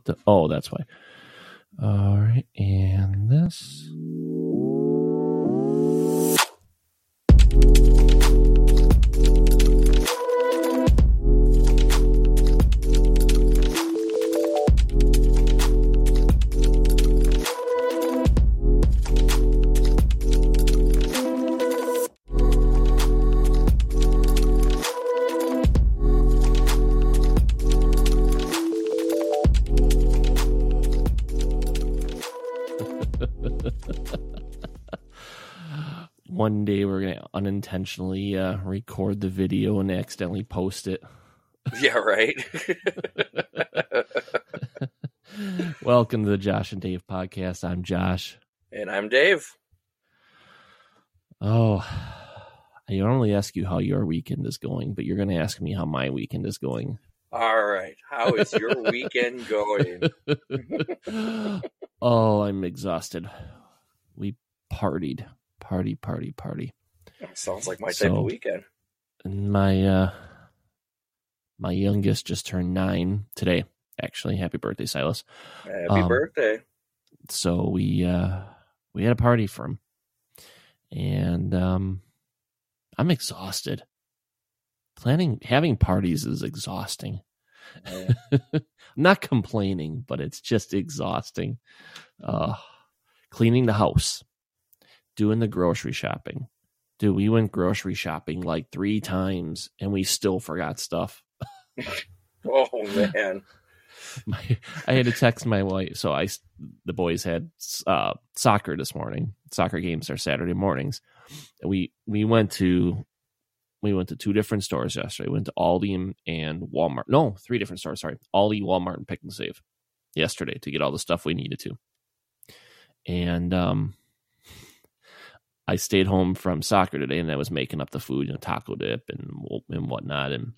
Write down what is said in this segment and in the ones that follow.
What the? Oh, that's why. All right, and this. Gonna uh, record the video and accidentally post it. Yeah, right. Welcome to the Josh and Dave podcast. I'm Josh. and I'm Dave. Oh, I normally ask you how your weekend is going, but you're going to ask me how my weekend is going. All right. How is your weekend going? oh, I'm exhausted. We partied, party, party, party. Sounds like my type So- of weekend. My uh my youngest just turned nine today. Actually, happy birthday, Silas. Happy um, birthday. So we uh we had a party for him. And um I'm exhausted. Planning having parties is exhausting. Yeah. I'm not complaining, but it's just exhausting. Uh cleaning the house, doing the grocery shopping. Dude, we went grocery shopping like three times and we still forgot stuff. Oh man. My, I had to text my wife. So I, the boys had uh, soccer this morning. Soccer games are Saturday mornings. And we we went to we went to two different stores yesterday. We went to Aldi and, and Walmart. No, three different stores. Sorry, Aldi, Walmart, and Pick and Save yesterday to get all the stuff we needed to. And um, I stayed home from soccer today, and I was making up the food, you know, taco dip and and whatnot. And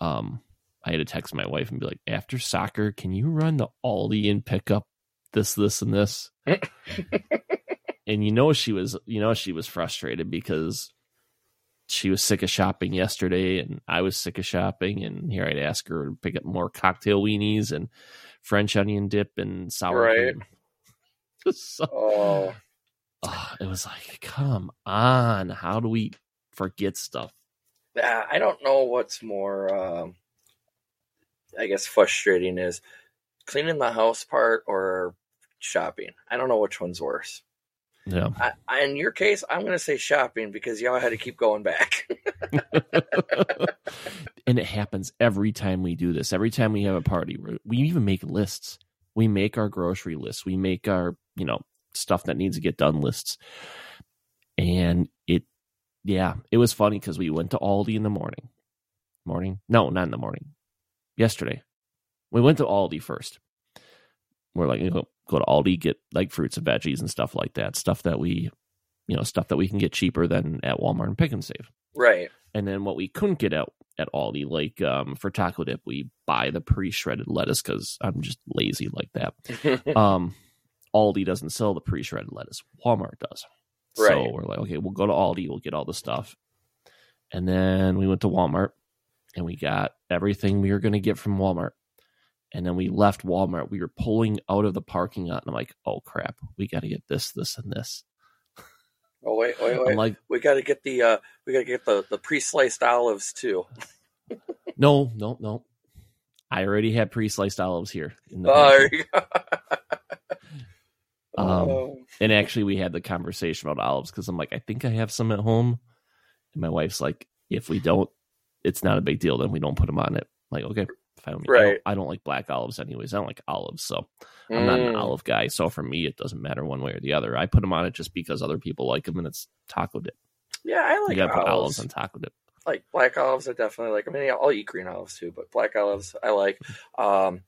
um, I had to text my wife and be like, after soccer, can you run to Aldi and pick up this, this, and this? and you know she was, you know she was frustrated because she was sick of shopping yesterday, and I was sick of shopping. And here I'd ask her to pick up more cocktail weenies and French onion dip and sour Right. cream. so, Oh, ah, it was like, come on, how do we forget stuff? I don't know what's more um I guess frustrating is cleaning the house part or shopping. I don't know which one's worse. Yeah. I, I, in your case, I'm going to say shopping because y'all had to keep going back. and it happens every time we do this. Every time we have a party, we even make lists. We make our grocery lists. We make our, you know, stuff that needs to get done lists. And it, yeah, it was funny because we went to Aldi in the morning. Morning? No, not in the morning. Yesterday. We went to Aldi first. We're like, you know, go to Aldi, get like fruits and veggies and stuff like that. Stuff that we, you know, stuff that we can get cheaper than at Walmart and Pick and Save. right. And then what we couldn't get out at Aldi, like um, for taco dip, we buy the pre-shredded lettuce because I'm just lazy like that. um, Aldi doesn't sell the pre-shredded lettuce. Walmart does. So we're like, okay, we'll go to Aldi, we'll get all the stuff. And then we went to Walmart and we got everything we were going to get from Walmart. And then we left Walmart. We were pulling out of the parking lot, and I'm like, "Oh crap, we got to get this, this, and this." oh wait, wait, I'm wait. like, we got to get the uh we got to get the the pre-sliced olives too. "No, no, no. I already had pre-sliced olives here." In the Oh, pantry. there you go. Um, Oh. And actually, we had the conversation about olives because I'm like, I think I have some at home. And my wife's like, if we don't, it's not a big deal. Then we don't put them on it. I'm like, okay, fine. me. I don't- Right. I don't, like black olives, anyways. I don't like olives. So I'm not an Mm. olive guy. So for me, it doesn't matter one way or the other. I put them on it just because other people like them and it's taco dip. Yeah, I like you got to put olives olives. on taco dip. like black olives I definitely like. I mean, I'll eat green olives too, but black olives I like. Um,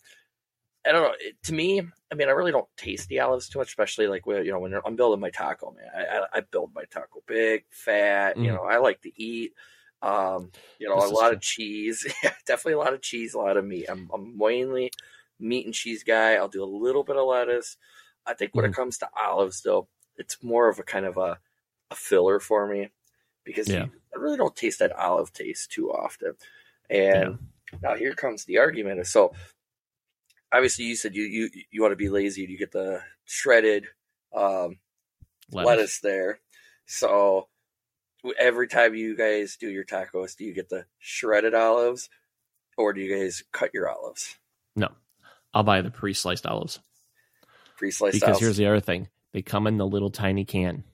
I don't know. It, to me, I mean, I really don't taste the olives too much, especially like when you know when I'm building my taco. Man, I, I, I build my taco big, fat. You Mm. know, I like to eat. Um, you know, This a lot true. of cheese. Yeah, definitely a lot of cheese, a lot of meat. I'm, I'm mainly meat and cheese guy. I'll do a little bit of lettuce. I think when it Mhm. comes to olives, though, it's more of a kind of a, a filler for me because Yeah. I really don't taste that olive taste too often. And now here comes the argument. So obviously you said you you you want to be lazy. And you get the shredded um, lettuce. Lettuce. there. So every time you guys do your tacos, do you get the shredded olives, or do you guys cut your olives? No, I'll buy the pre-sliced olives Pre-sliced because olives. here's the other thing: they come in the little tiny can.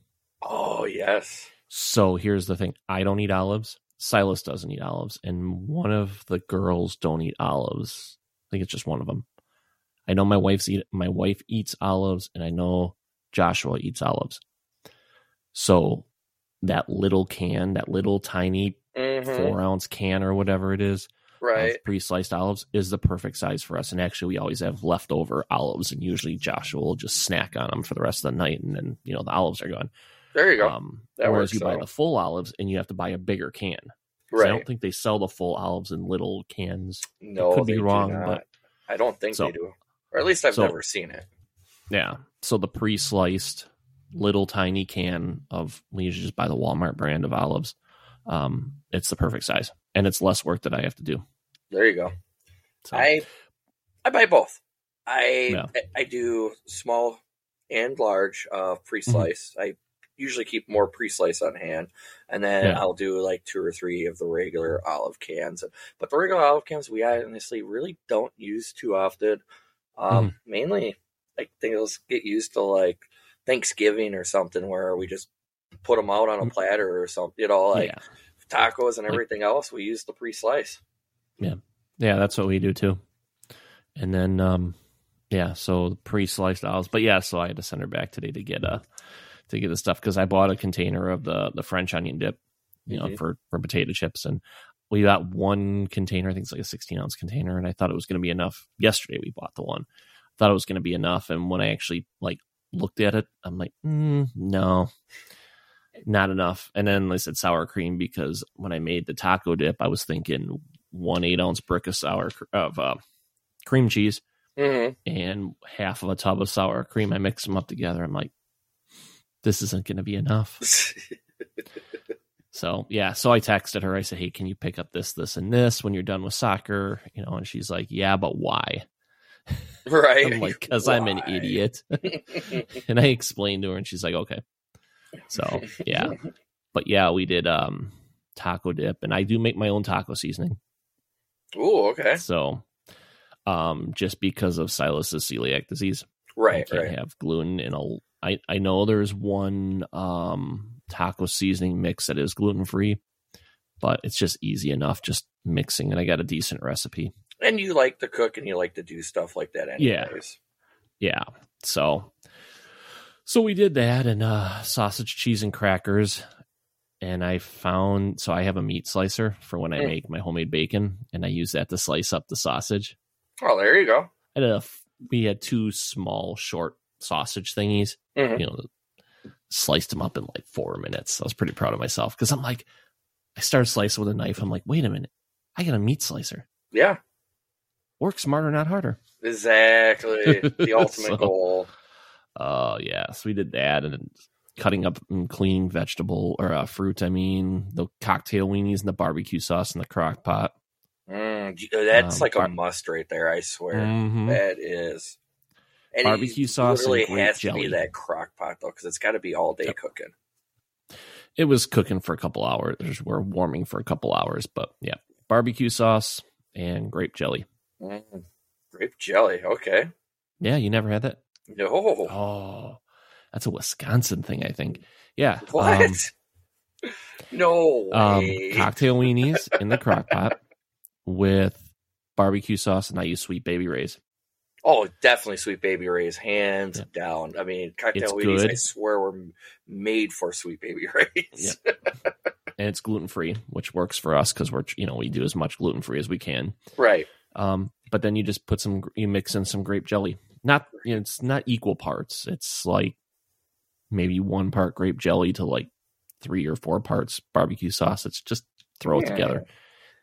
oh yes. So here's the thing: I don't eat olives. Silas doesn't eat olives, and one of the girls don't eat olives. I think it's just one of them. I know my wife's eat. My wife eats olives, and I know Joshua eats olives. So that little can, that little tiny Mhm. four ounce can or whatever it is, Right. pre-sliced olives is the perfect size for us. And actually, we always have leftover olives, and usually Joshua will just snack on them for the rest of the night, and then you know the olives are gone. There you go. Um, That whereas works you buy the full olives, and you have to buy a bigger can. Right. I don't think they sell the full olives in little cans. no, could be wrong, but- I don't think So- they do. Or at least I've so- never seen it. Yeah. So the pre-sliced little tiny can of we usually just buy the Walmart brand of olives. Um, it's the perfect size, and it's less work that I have to do. There you go. So, I I buy both. I Yeah. I, I do small and large uh Mm-hmm. pre-slice. I usually keep more pre-slice on hand, and then Yeah. I'll do like two or three of the regular olive cans. But the regular olive cans we honestly really don't use too often. Um, Mm-hmm. Mainly, I think those get used to like Thanksgiving or something where we just put them out on a platter or something. You know, like Mm. yeah. tacos and everything else. We use the pre-slice. Yeah, yeah, that's what we do too. And then, um, yeah, so pre-sliced olives. But yeah, so I had to send her back today to get uh to get the stuff because I bought a container of the the French onion dip, you know, Mhm. for for potato chips, and we got one container. I think it's like a sixteen ounce container, and I thought it was going to be enough. Yesterday we bought the one, I thought it was going to be enough, and when I actually like looked at it, I'm like, mm, no. Not enough. And then I said sour cream because when I made the taco dip, I was thinking one eight ounce brick of sour of uh, cream cheese hmm and half of a tub of sour cream. I mix them up together. I'm like, this isn't going to be enough. So yeah, so I texted her. I said, "Hey, can you pick up this, this, and this when you're done with soccer?" You know, and she's like, "Yeah, but why?" right. I'm like, "Cause I'm an idiot." and I explained to her, and she's like, "Okay." So yeah, but yeah, we did um taco dip, and I do make my own taco seasoning. Oh, okay. So, um, just because of Silas's celiac disease, I Right, can't right. have gluten in a. I I know there's one um taco seasoning mix that is gluten free, but it's just easy enough just mixing, and I got a decent recipe. And you like to cook and you like to do stuff like that Yeah. anyways. Yeah, so so we did that, and uh sausage, cheese, and crackers. And I found so I have a meat slicer for when I Mm. make my homemade bacon, and I use that to slice up the sausage. Oh, there you go. Had a, we had two small short sausage thingies. Mhm. You know, sliced them up in like four minutes. I was pretty proud of myself because I'm like, I started slicing with a knife. I'm like, wait a minute, I got a meat slicer. Yeah, Work smarter, not harder. exactly. The ultimate So- goal. Uh, yeah. So we did that, and cutting up and cleaning vegetable or uh, fruit. I mean, the cocktail weenies and the barbecue sauce in the crock pot. Mm, that's Um, like a must right there. I swear Mhm. that is. And Barbecue it sauce and has to jelly. be that crock pot though, because it's got to be all day Yep. cooking. It was cooking for a couple hours. We're warming for a couple hours, but yeah, barbecue sauce and grape jelly. Mm, grape jelly. Okay. Yeah, you never had that? No. Oh, that's a Wisconsin thing, I think. Yeah. what? Um, no um, cocktail weenies in the crock pot with barbecue sauce, and I use Sweet Baby Ray's. Oh, definitely Sweet Baby Ray's, hands Yeah. down. I mean, cocktail It's weenies, I swear, were m- made for Sweet Baby Ray's. and it's gluten free, which works for us because we're you know we do as much gluten free as we can. right. Um, but then you just put some you mix in some grape jelly. Not you know, it's not equal parts. It's like maybe one part grape jelly to like three or four parts barbecue sauce. It's just throw it together.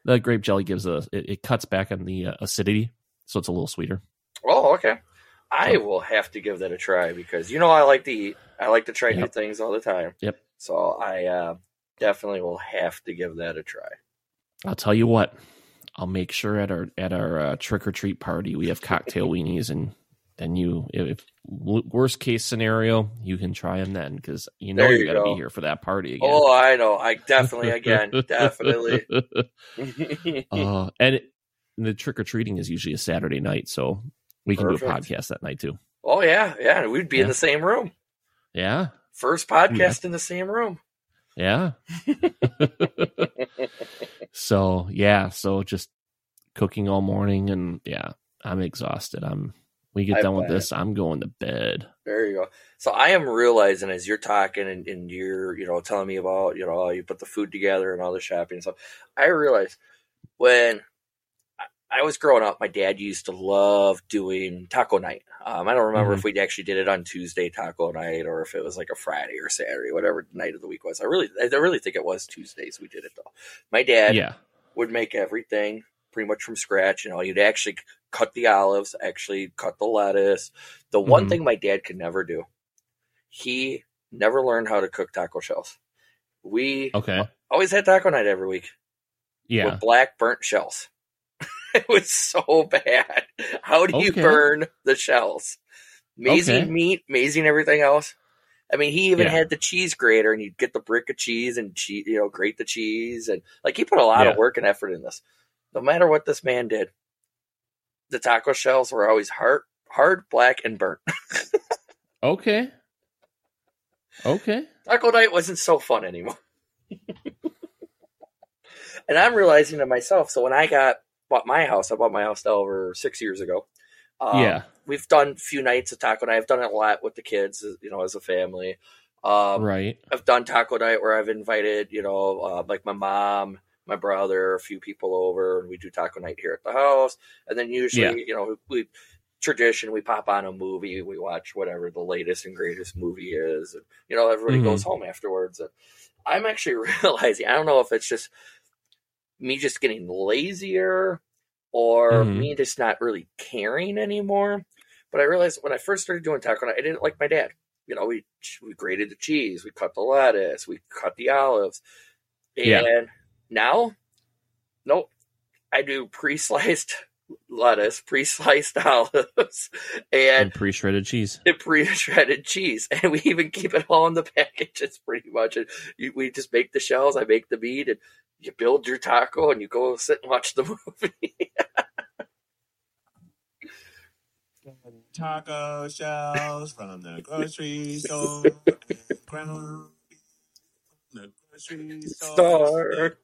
The grape jelly gives a it, it cuts back on the uh, acidity, so it's a little sweeter. Okay. I will have to give that a try because you know I like to eat. I like to try new things all the time. Yep. So I uh, definitely will have to give that a try. I'll tell you what, I'll make sure at our at our uh, trick or treat party we have cocktail weenies, and then you, if worst case scenario, you can try them then because you know you you got to be here for that party again. Oh, I know. I definitely again, definitely. uh, and it, the trick or treating is usually a Saturday night, so we can do a podcast that night too. oh yeah, yeah. We'd be in the same room. Yeah, First podcast in the same room. yeah. so yeah, so just cooking all morning, and yeah, I'm exhausted. I'm. We get I done with this, I'm going to bed. There you go. So I am realizing as you're talking and, and you're, you know, telling me about, you know, you put the food together and all the shopping and stuff. I realize when I- was growing up, my dad used to love doing taco night. Um, I don't remember Mhm. if we actually did it on Tuesday taco night or if it was like a Friday or Saturday, whatever night of the week was. I really, I really think it was Tuesdays we did it though. My dad Yeah, would make everything pretty much from scratch. You know, you'd actually cut the olives, actually cut the lettuce. The one Mhm. thing my dad could never do, he never learned how to cook taco shells. We okay, always had taco night every week yeah, with black burnt shells. it was so bad. How do you Okay. burn the shells? Amazing Okay. meat, amazing everything else. I mean, he even Yeah. had the cheese grater, and you'd get the brick of cheese and cheese, you know, grate the cheese, and like he put a lot of work and effort in this. No matter what this man did, the taco shells were always hard, hard, black, and burnt. okay, okay. Taco night wasn't so fun anymore. and I'm realizing to myself. So when I got bought my house, I bought my house over six years ago. Um, yeah, we've done a few nights of taco night. I've done it a lot with the kids, you know, as a family. Um, right. I've done taco night where I've invited, you know, uh, like my mom, my brother, a few people over, and we do taco night here at the house. And then usually, Yeah. you know, we tradition we pop on a movie, we watch whatever the latest and greatest movie is, and you know, everybody Mhm. goes home afterwards. And I'm actually realizing I don't know if it's just me just getting lazier or Mhm. me just not really caring anymore. But I realized when I first started doing taco I didn't like my dad. You know, we we grated the cheese, we cut the lettuce, we cut the olives, and Yeah. now, nope, I do pre-sliced lettuce, pre-sliced olives, and And pre-shredded cheese. the pre-shredded cheese, and we even keep it all in the packages pretty much. And you, we just make the shells, I make the meat, and you build your taco, and you go sit and watch the movie. Taco shells from the grocery store. Ground from the grocery store.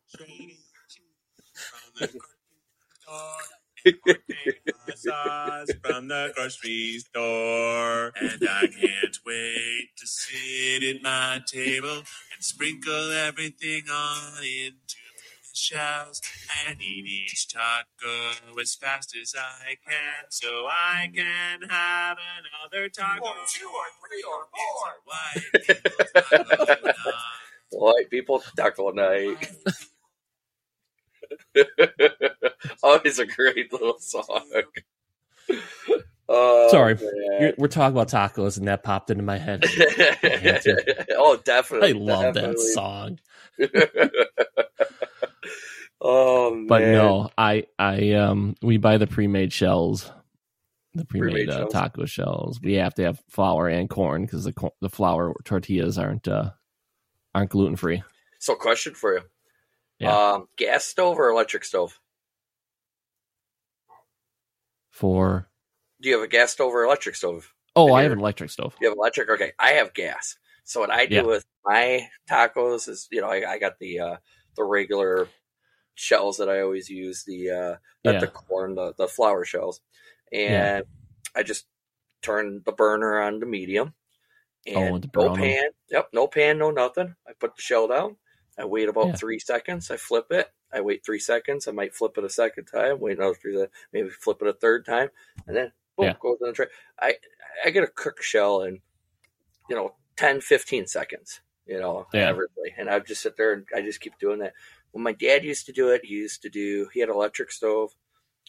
Star. Shredded from the grocery store. Sauce from the grocery store. And I can't wait to sit at my table and sprinkle everything on into the shells and eat each taco as fast as I can so I can have another taco. Or two or three or four. Why people taco night. White people taco night. Always a great little song. Oh, Sorry. We're talking about tacos, and that popped into my head. oh, definitely. I definitely. love that song. oh man! But no, I I um we buy the pre-made shells, the pre-made, Pre-made uh, shells. taco shells. We have to have flour and corn because the the flour tortillas aren't uh aren't gluten free. So, question for you: Yeah. um, gas stove or electric stove? For Do you have a gas stove or electric stove? oh, I have an electric stove. You have electric. Okay, I have gas. So what I do Yeah. with my tacos is, you know, I, I got the uh, the regular shells that I always use, the uh, not Yeah. the corn, the the flour shells, and Yeah. I just turn the burner on to medium, and Oh, to no pan. Yep, no pan, no nothing. I put the shell down. I wait about Yeah. three seconds. I flip it. I wait three seconds. I might flip it a second time. Wait another three. Seconds, Maybe flip it a third time, and then boom, Yeah. goes in the tray. I I get a cook shell in, you know, 10, 15 seconds. You know, Yeah. averagely, and I just sit there and I just keep doing that. When my dad used to do it, he used to do. He had an electric stove.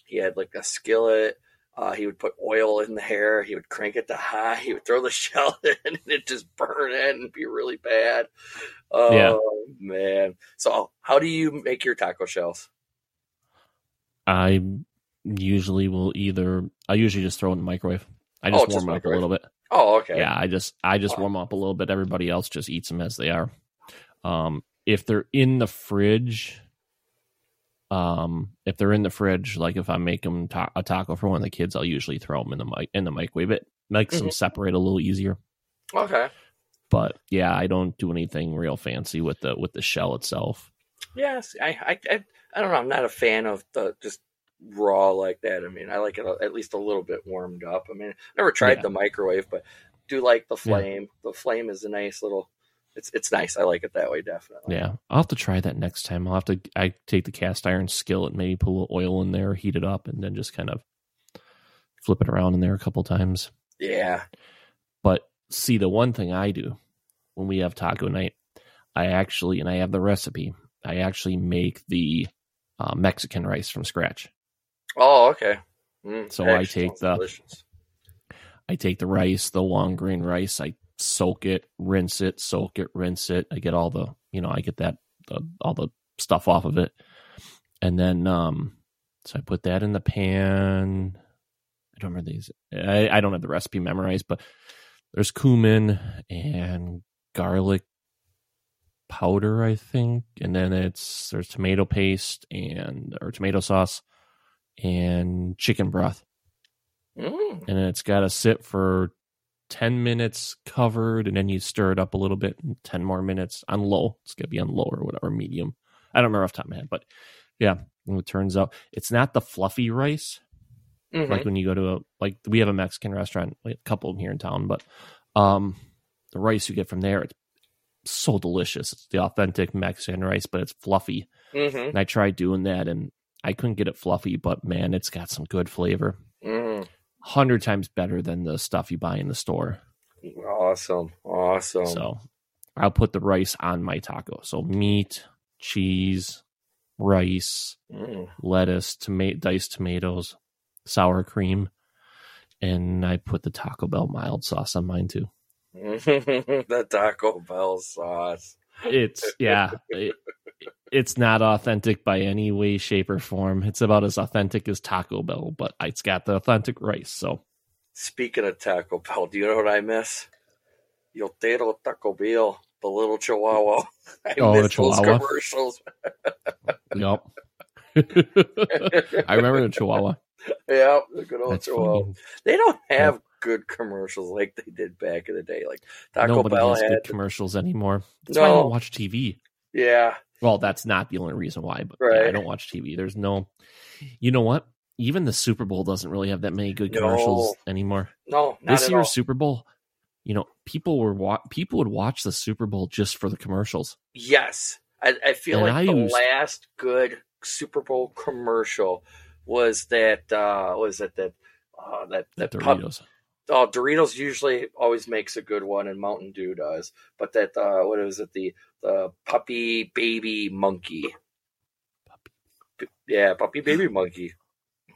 He had like a skillet. Uh, he would put oil in the hair. He would crank it to high. He would throw the shell in, and it just burn it and be really bad. Oh Yeah. man! So, how do you make your taco shells? I usually will either I usually just throw it in the microwave. I Oh, just just warm it up a little bit. Oh, okay. Yeah, I just I just Wow. warm up a little bit. Everybody else just eats them as they are. Um, if they're in the fridge, um, if they're in the fridge, like if I make them ta- a taco for one of the kids, I'll usually throw them in the mic in the microwave. It makes them Mhm. separate a little easier. Okay. But yeah, I don't do anything real fancy with the with the shell itself. Yes, I, I, I, I don't know. I'm not a fan of the just raw like that. I mean, I like it at least a little bit warmed up. I mean, I never tried Yeah. the microwave, but do like the Yeah. flame. The flame is a nice little. It's it's nice. I like it that way, definitely. Yeah, I'll have to try that next time. I'll have to I take the cast iron skillet, maybe put a little oil in there, heat it up, and then just kind of flip it around in there a couple times. Yeah. But see, the one thing I do when we have taco night, I actually, and I have the recipe, I actually make the uh, Mexican rice from scratch. Oh, okay. Mm, So I take the- delicious. I take the rice, the long grain rice, I soak it, rinse it, soak it, rinse it. I get all the, you know, I get that, the, all the stuff off of it. And then, um, so I put that in the pan. I don't remember these. I, I don't have the recipe memorized, but there's cumin and garlic powder, I think. And then it's, there's tomato paste and, or tomato sauce and chicken broth Mm, and then it's got to sit for 10 minutes covered and then you stir it up a little bit and 10 more minutes on low it's going to be on low or whatever medium i don't remember off the top of my head but yeah and it turns out it's not the fluffy rice mhm. like when you go to a like we have a mexican restaurant like a couple of them here in town but um the rice you get from there it's so delicious it's the authentic mexican rice but it's fluffy Mhm. and i tried doing that and i couldn't get it fluffy but man it's got some good flavor Mm. hundred times better than the stuff you buy in the store. Awesome. Awesome. So I'll put the rice on my taco. So meat, cheese, rice, Mm. lettuce, tomato, diced tomatoes, sour cream, and I put the Taco Bell mild sauce on mine too. the Taco Bell sauce. It's yeah, it- it's not authentic by any way, shape, or form. It's about as authentic as Taco Bell, but it's got the authentic rice. So Speaking of Taco Bell, do you know what I miss? Yo quiero Taco Bell, the little Chihuahua. I Oh, the miss those Chihuahua? commercials. yep. I remember the Chihuahua. yeah, the good old That's Chihuahua. funny. They don't have good commercials like they did back in the day. Like Taco Nobody Bell has had, good commercials anymore. That's why I don't watch TV. yeah, Well, that's not the only reason why, but yeah, I don't watch TV. There's no, you know what? Even the Super Bowl doesn't really have that many good commercials anymore. no, not this year's all. Super Bowl, you know, people were wa- people would watch the Super Bowl just for the commercials. Yes, I, I feel And like I the used- last good Super Bowl commercial was that. uh Was it that? Uh, that that pup- Doritos. Oh, Doritos usually always makes a good one, and Mountain Dew does. But that uh, what is it? The the puppy baby monkey. P- Yeah, puppy baby monkey.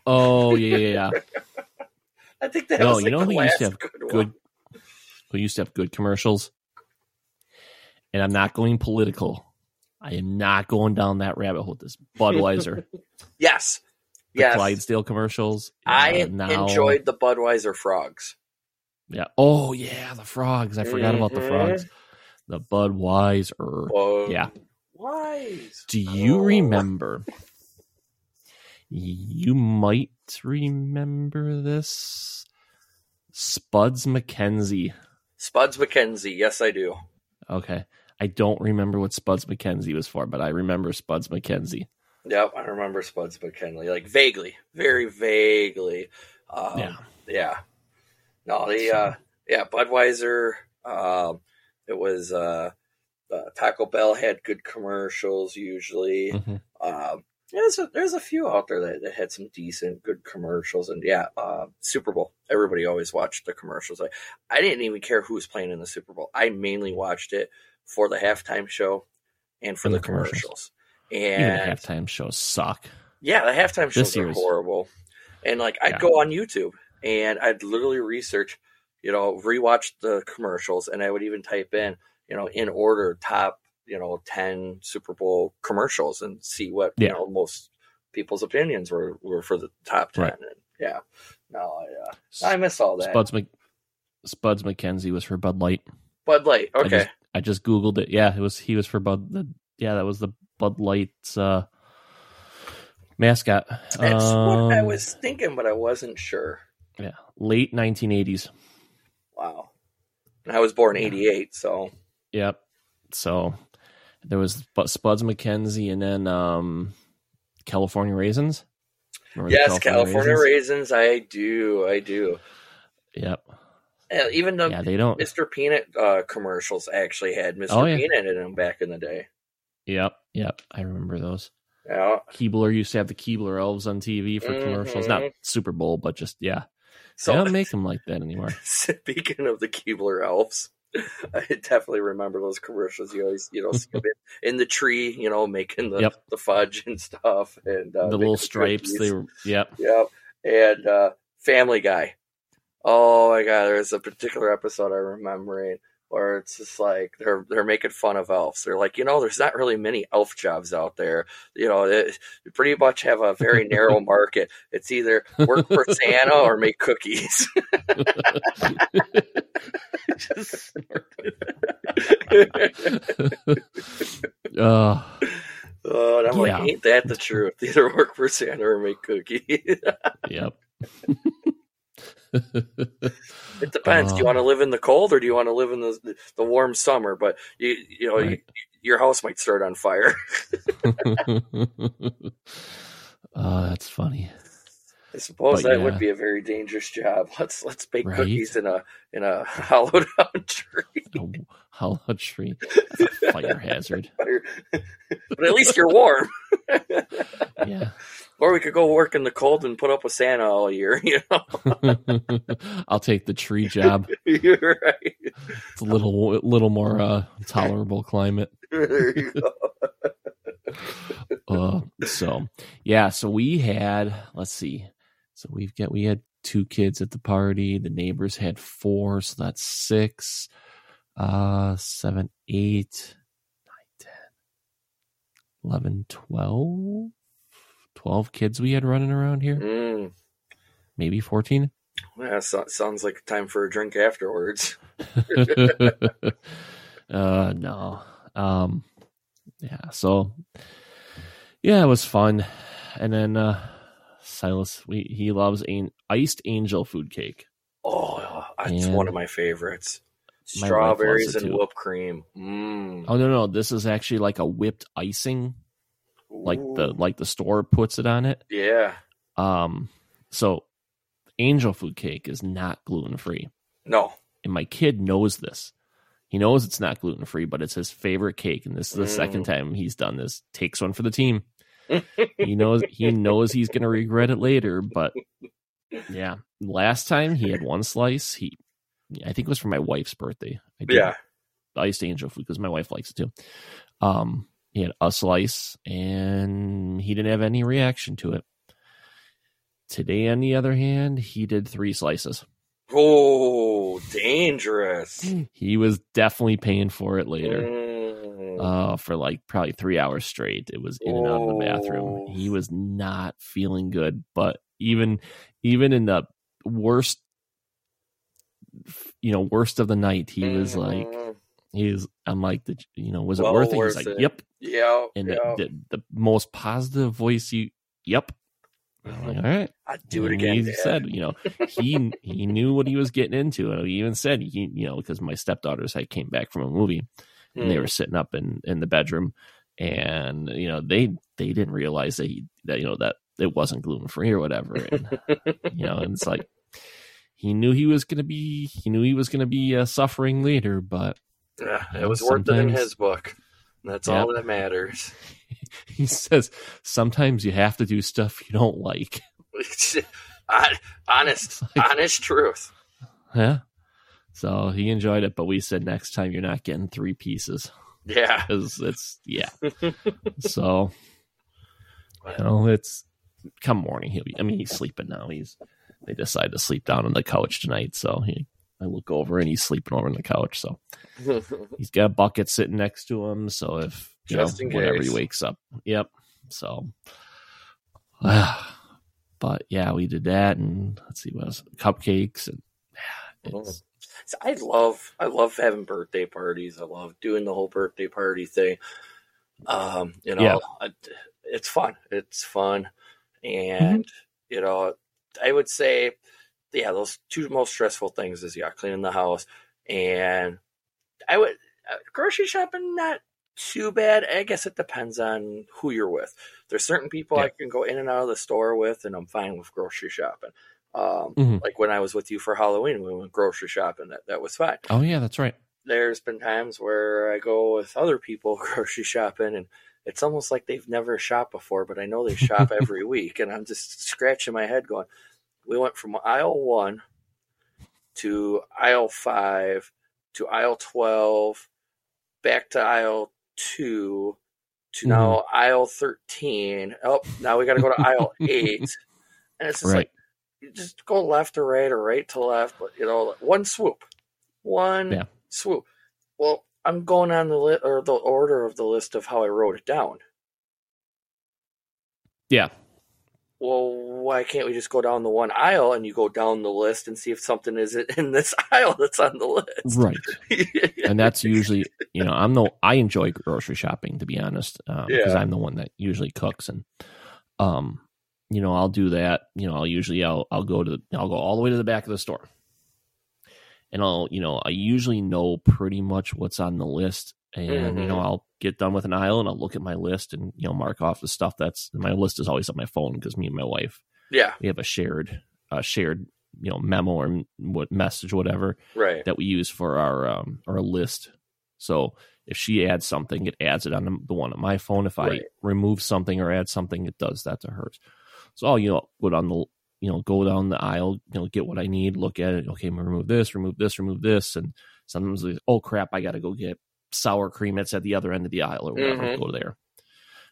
Oh yeah, yeah, yeah. I think that No, was you like know the who used last to have good, good. one. Who used to have good commercials? And I'm not going political. I am not going down that rabbit hole. This Budweiser, Yes, the yes. Clydesdale commercials. I uh, now- enjoyed the Budweiser frogs. Yeah. Oh yeah, the frogs. I forgot about the Mhm. frogs. The Budweiser. Bud- Yeah. Wise. Do you Oh. remember? You might remember this. Spuds McKenzie. Spuds McKenzie. Yes, I do. Okay. I don't remember what Spuds McKenzie was for, but I remember Spuds McKenzie. Yep, I remember Spuds McKinley, like vaguely, very vaguely. Um, Yeah. yeah. No, the uh, yeah Budweiser. Um, it was uh, uh, Taco Bell had good commercials usually. Mhm. Um, there's a, there's a few out there that, that had some decent, good commercials, and yeah, uh, Super Bowl. Everybody always watched the commercials. I, I didn't even care who was playing in the Super Bowl. I mainly watched it for the halftime show and for And the the commercials. commercials. Even the halftime shows suck. yeah, the halftime shows are year's- horrible. And like I'd Yeah. go on YouTube and I'd literally research, you know, rewatch the commercials and I would even type in, you know, in order top, you know, 10 Super Bowl commercials and see what, you know, most people's opinions were, were for the top ten. Right. And yeah, no, I, uh, I miss all that. Spuds Mc, Spuds McKenzie was for Bud Light. Bud Light, I okay, just, I just googled it. Yeah, it was he was for Bud. The, yeah, that was the Bud Light's uh, mascot. that's what I Um, was thinking, but I wasn't sure. Yeah, late 1980s. Wow, and I was born Yeah. '88, so Yep. So there was Spuds McKenzie and then um, California Raisins. Remember yes, California raisins? I do, I do. Yep. And even the Yeah, they don't. Mr. Peanut uh, commercials actually had Mr. Oh, yeah. Peanut in them back in the day. Yep. Yep. I remember those. Yeah. Keebler used to have the Keebler elves on TV for commercials. Not. Super Bowl, but just yeah. So they don't make them like that anymore. speaking of the Keebler elves, I definitely remember those commercials. You always, you know, in, in the tree, you know, making the, Yep. the fudge and stuff, and uh, the little stripes. cookies. They were. Yep. Yep. And uh, Family Guy. Oh my God, there's a particular episode I'm remembering where it's just like they're they're making fun of elves. They're like, you know, there's not really many elf jobs out there. You know, you pretty much have a very narrow market. It's either work for Santa or make cookies. Just uh, Oh, and I'm Yeah. like, ain't that the truth? Either work for Santa or make cookies. yep. It depends. do you Uh, want to live in the cold or do you want to live in the the warm summer? But you you know you, your house might start on fire. oh, that's funny. I suppose But that yeah. would be a very dangerous job. Let's let's bake Right. cookies in a in a hollowed out tree. A hollow tree. Fire hazard. but at least you're warm. Yeah. or we could go work in the cold and put up with Santa all year. You know, I'll take the tree job. you're right. It's a little little more uh, tolerable climate. There you go. Uh, so yeah, so we had let's see. So we've got we had two kids at the party. The neighbors had four, so that's six, uh, seven, eight, nine, ten, eleven, twelve. 12 kids we had running around here. Mm. Maybe 14. Yeah, so, sounds like time for a drink afterwards. uh no um yeah so yeah it was fun and then uh silas we he loves an iced angel food cake Oh, it's And- one of my favorites. My Strawberries and whipped cream. Mm. oh no no this is actually like a whipped icing like the like the store puts it on it yeah. um so angel food cake is not gluten free No. and my kid knows this he knows it's not gluten free but it's his favorite cake and this is the second Mm. time he's done this takes one for the team he knows he knows he's going to regret it later but yeah last time he had one slice he i think it was for my wife's birthday I did Yeah. iced angel food because my wife likes it too um he had a slice and he didn't have any reaction to it today on the other hand he did three slices Oh, dangerous. he was definitely paying for it later Mm. Uh, for like probably three hours straight. It was in and out of the bathroom. Oh. He was not feeling good, but even even in the worst, you know, worst of the night, he was like, he's. I'm like, the, you know, was it Well worth it? He's like, it. yep. yeah. And yeah. the, the the most positive voice you, yep. I'm like, all right. I'd do it again. He Dad. said, you know, he he knew what he was getting into, and he even said, he, you know, because my stepdaughters had came back from a movie, and they were sitting up in in the bedroom and you know they they didn't realize that he that you know that it wasn't gluten free or whatever and you know and it's like he knew he was gonna be he knew he was gonna be uh, suffering later but Yeah, it was worth it in his book. That's Yeah. all that matters. he says sometimes you have to do stuff you don't like Hon- honest, like, honest truth. yeah so he enjoyed it but we said next time you're not getting three pieces. Yeah. because it's yeah. So you know it's come morning he'll be i mean he's sleeping now. He's they decided to sleep down on the couch tonight. So he i look over and he's sleeping over on the couch. So he's got a bucket sitting next to him. So if you Just know whenever he wakes up. Yep. So ah, but yeah, we did that, and let's see what else, cupcakes, and yeah, it's, So I love I love having birthday parties. I love doing the whole birthday party thing. Um, you know, Yeah. I- it's fun. It's fun, and you know, I would say, yeah, those two most stressful things is yeah, cleaning the house, and I would uh, grocery shopping not too bad. I guess it depends on who you're with. There's certain people I can go in and out of the store with, and I'm fine with grocery shopping. Um, Mhm. like when I was with you for Halloween, we went grocery shopping. That that was fine. oh yeah, that's right. There's been times where I go with other people grocery shopping, and it's almost like they've never shopped before, but I know they shop every week, and I'm just scratching my head, going, "We went from aisle one to aisle five to aisle twelve, back to aisle two." To now aisle thirteen. Oh, now we got to go to aisle eight, and it's just Right. like just go left to right or right to left, but you know, one swoop, one Yeah. swoop. Well, I'm going on the li- or the order of the list of how I wrote it down. Yeah, Well, why can't we just go down the one aisle and you go down the list and see if something is in this aisle that's on the list? right. and that's usually you know i'm the i enjoy grocery shopping to be honest because Yeah. i'm the one that usually cooks and um you know i'll do that you know i'll usually i'll i'll go to i'll go all the way to the back of the store and i'll you know i usually know pretty much what's on the list and you know i'll get done with an aisle and i'll look at my list and you know mark off the stuff that's my list is always on my phone because me and my wife yeah, we have a shared uh shared you know memo or what message whatever right. that we use for our um our list. So if she adds something, it adds it on the, the one on my phone. If I Right. remove something or add something, it does that to hers. So I'll you know go down the you know go down the aisle, you know get what I need, look at it. Okay, remove this, remove this, remove this, and sometimes like, oh crap, I got to go get sour cream that's at the other end of the aisle or whatever. Mhm. Go there.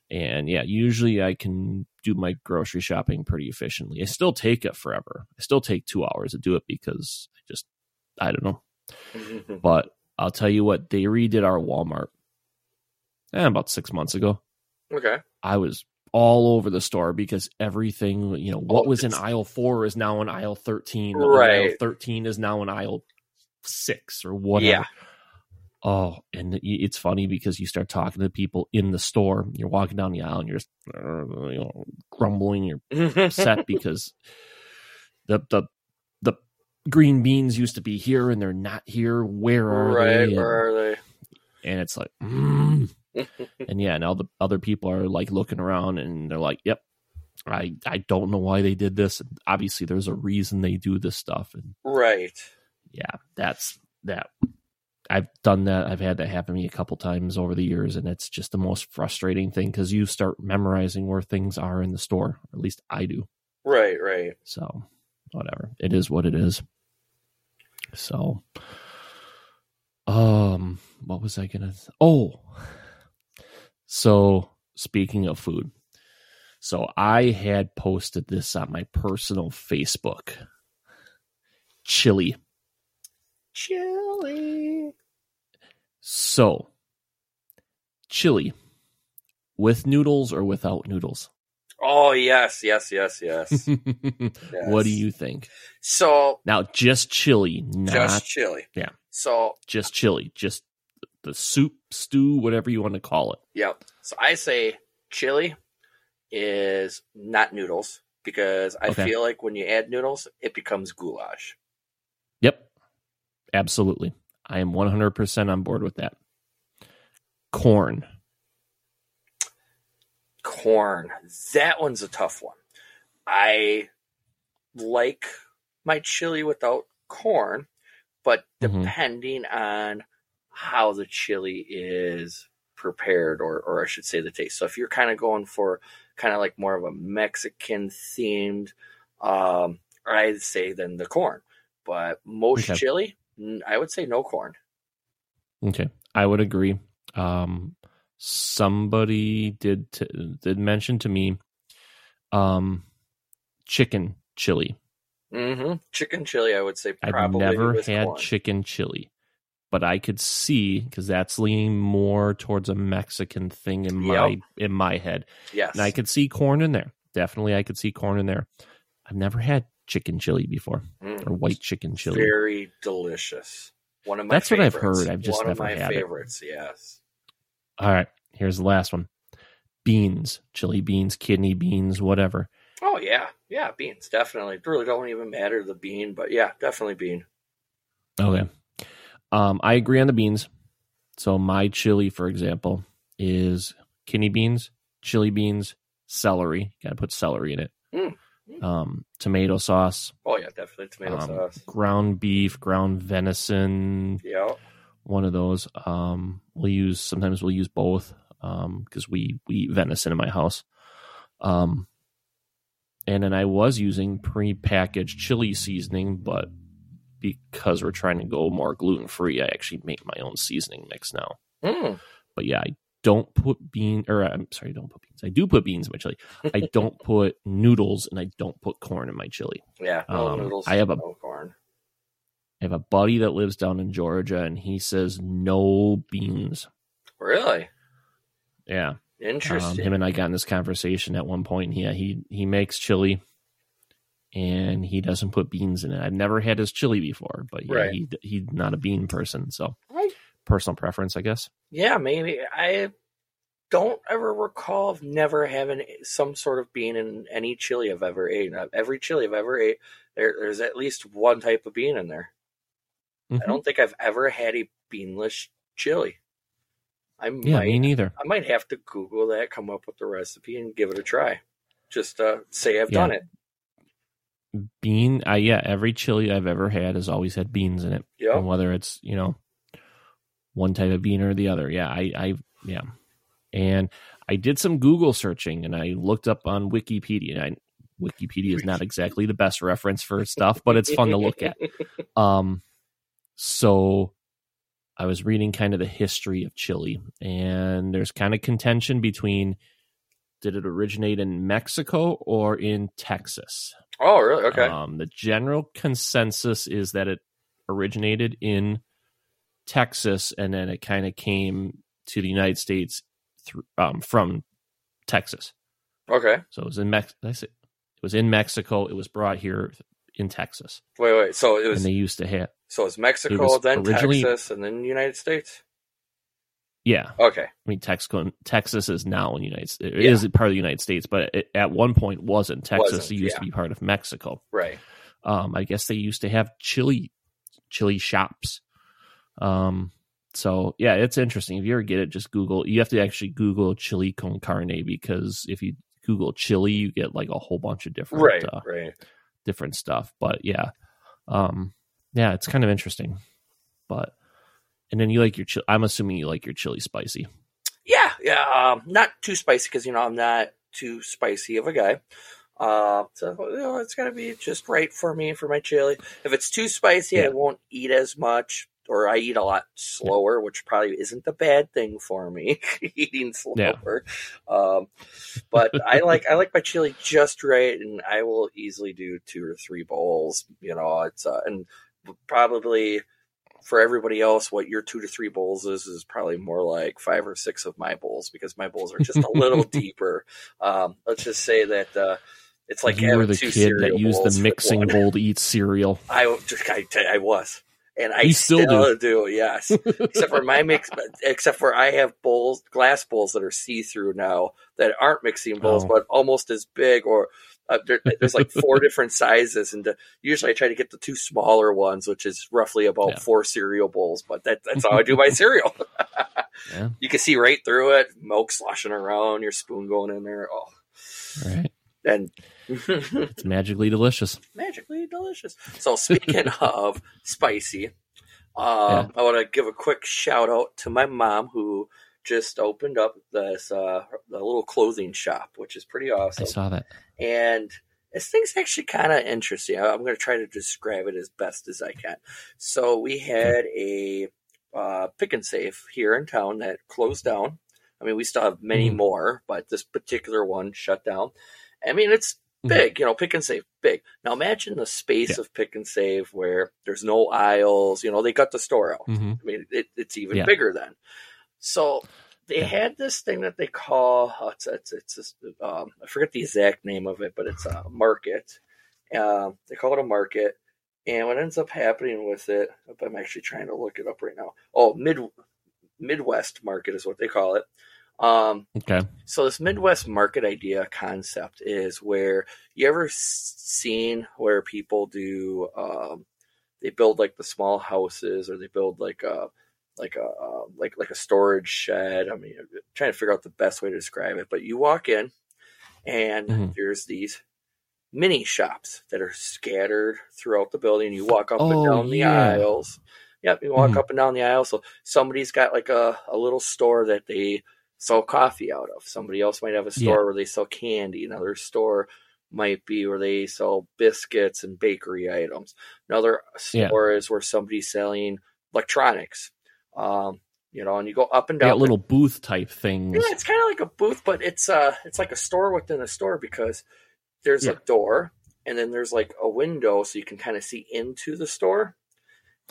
And yeah, usually I can do my grocery shopping pretty efficiently. I still take it forever. I still take two hours to do it because I just I don't know. But I'll tell you what, they redid our Walmart eh, about six months ago. okay. I was all over the store because everything, you know, what Oh, was in aisle four is now in aisle 13. what was in Aisle Right. 13 is now in aisle six or whatever. Yeah. Oh, and it's funny because you start talking to people in the store. You're walking down the aisle and you're just uh, you know, grumbling. You're upset because the the the green beans used to be here and they're not here. Where are right. they? And, Where are they? and it's like, mm. and yeah, now the other people are like looking around and they're like, "Yep, I I don't know why they did this. Obviously, there's a reason they do this stuff." And Right. yeah, that's that. I've done that. I've had that happen to me a couple times over the years, and it's just the most frustrating thing because you start memorizing where things are in the store. At least I do. Right. Right. So, whatever. It is what it is. So, um, what was I gonna? Oh, so speaking of food, so I had posted this on my personal Facebook. Chili. Chili. So, chili with noodles or without noodles? Oh yes, yes, yes, yes. What do you think? So Now, just chili, not just chili. yeah. So just chili, just the soup, stew, whatever you want to call it. Yep. So I say chili is not noodles because I Okay. feel like when you add noodles, it becomes goulash. Yep. Absolutely. I am 100% on board with that. Corn. Corn. That one's a tough one. I like my chili without corn, but Mhm. depending on how the chili is prepared, or, or I should say the taste. So if you're kind of going for kind of like more of a Mexican themed, um, I'd say then the corn. But most Okay. chili, I would say no corn. Okay. I would agree. Um, somebody did t- did mention to me um, chicken chili. hmm Chicken chili, I would say I've never had corn. chicken chili, but I could see because that's leaning more towards a Mexican thing in my Yep. in my head, yes. and I could see corn in there. definitely I could see corn in there. I've never had chicken chili before Mm. or white chicken chili. Very delicious. One of my That's what I've heard. I've just One never of my had it. favorites, yes. All right, here's the last one. Beans, chili beans, kidney beans, whatever. Oh yeah, yeah, beans definitely. It really don't even matter the bean, but yeah, definitely bean. Okay. Um, I agree on the beans. So my chili, for example, is kidney beans, chili beans, celery. Got to put celery in it. Mm. Um, tomato sauce, Oh yeah, definitely tomato um, sauce. ground beef, ground venison, Yeah. one of those. Um, we'll use sometimes we'll use both because we we eat venison in my house. Um, and then I was using pre-packaged chili seasoning, but because we're trying to go more gluten free, I actually make my own seasoning mix now. Mm. But yeah, I don't put bean or I'm sorry, I don't put beans. I do put beans in my chili. I don't put noodles and I don't put corn in my chili. Yeah. No Um, noodles. I have a- no corn. I have a buddy that lives down in Georgia and he says no beans. Really Yeah. Um, interesting. him and I got in this conversation at one point. Yeah, he he makes chili, and he doesn't put beans in it. I've never had his chili before, but yeah, Right. he he's not a bean person, so Right. personal preference, I guess. yeah, maybe I don't ever recall of never having some sort of bean in any chili I've ever ate. Every chili I've ever ate, there, there's at least one type of bean in there. Mhm. I don't think I've ever had a beanless chili. I Yeah, might me neither. I might have to Google that, come up with the recipe, and give it a try. Just uh, say I've Yeah. done it. Bean, I yeah, every chili I've ever had has always had beans in it, Yeah, and whether it's you know one type of bean or the other. Yeah, I I yeah, and I did some Google searching and I looked up on Wikipedia. I, Wikipedia is not exactly the best reference for stuff, but it's fun to look at. Um, so I was reading kind of the history of chili, and there's kind of contention between did it originate in Mexico or in Texas? Oh, really? Okay. Um, the general consensus is that it originated in Texas, and then it kind of came to the United States through, um, from Texas. okay. So it was in Mex. I say- It was in Mexico. It was brought here in Texas, Wait, wait. So it was. and they used to have. so it's Mexico, was then originally- Texas, and then United States. Yeah, Okay. I mean, Texas, Texas is now in the United States. It Yeah. is part of the United States, but it, at one point wasn't. Texas Wasn't, used yeah. to be part of Mexico. Right. Um, I guess they used to have chili, chili shops. Um, so yeah, it's interesting. If you ever get it, just Google. You have to actually Google chili con carne because if you Google chili, you get like a whole bunch of different, Right. uh, right. different stuff. But yeah, um, yeah, it's kind of interesting. But and then you like your chili. I'm assuming you like your chili spicy. Yeah. Yeah. Um, not too spicy because you know I'm not too spicy of a guy. Uh, so you know, it's gotta be just right for me for my chili. If it's too spicy, I won't eat as much, or I eat a lot slower, which probably isn't a bad thing for me eating Yeah. slower. Um, but I like I like my chili just right, and I will easily do two or three bowls. You know, it's uh, and probably for everybody else, what your two to three bowls is is probably more like five or six of my bowls because my bowls are just a little deeper. Um, let's just say that uh, it's like you were the kid that used the mixing bowl to eat cereal. I, I, I was. And I still still, do. yes. except for my mix, except for I have bowls, glass bowls that are see through now that aren't mixing bowls, Oh. but almost as big. Or uh, there, there's like four different sizes, and uh, usually I try to get the two smaller ones, which is roughly about Yeah. four cereal bowls. But that, that's how I do my cereal. Yeah. You can see right through it, milk sloshing around, your spoon going in there. Oh, Right. and It's magically delicious. magically delicious. So speaking of spicy, um, I want to give a quick shout out to my mom who just opened up this uh, a little clothing shop, which is pretty awesome. I saw that. And this thing's actually kind of interesting. I'm going to try to describe it as best as I can. So we had a uh, Pick 'n Save here in town that closed down. I mean, we still have many Mhm. more, but this particular one shut down. I mean, it's Mhm. big, you know, Pick 'n Save, big. Now imagine the space Yeah. of Pick 'n Save where there's no aisles. You know, they got the store out. hmm I mean, it, it's even Yeah. bigger then. So they had this thing that they call oh, it's it's it's just, um, I forget the exact name of it, but it's a market. Um, they call it a market, and what ends up happening with it, I'm actually trying to look it up right now. Oh, mid Midwest market is what they call it. Um, Okay. so this Midwest market idea concept is where you ever seen where people do um, they build like the small houses or they build like a like a uh, like like a storage shed. I mean, I'm trying to figure out the best way to describe it. But you walk in, and Mhm. there's these mini shops that are scattered throughout the building. You walk up and Oh, down the yeah. aisles. Yep, you walk Mhm. up and down the aisle. So somebody's got like a, a little store that they sell coffee out of. Somebody else might have a store Yeah. where they sell candy. Another store might be where they sell biscuits and bakery items. Another Yeah. store is where somebody's selling electronics. Um, you know, and you go up and down. got little booth type things. Yeah, it's kind of like a booth, but it's uh it's like a store within a store because there's Yeah. a door and then there's like a window so you can kind of see into the store.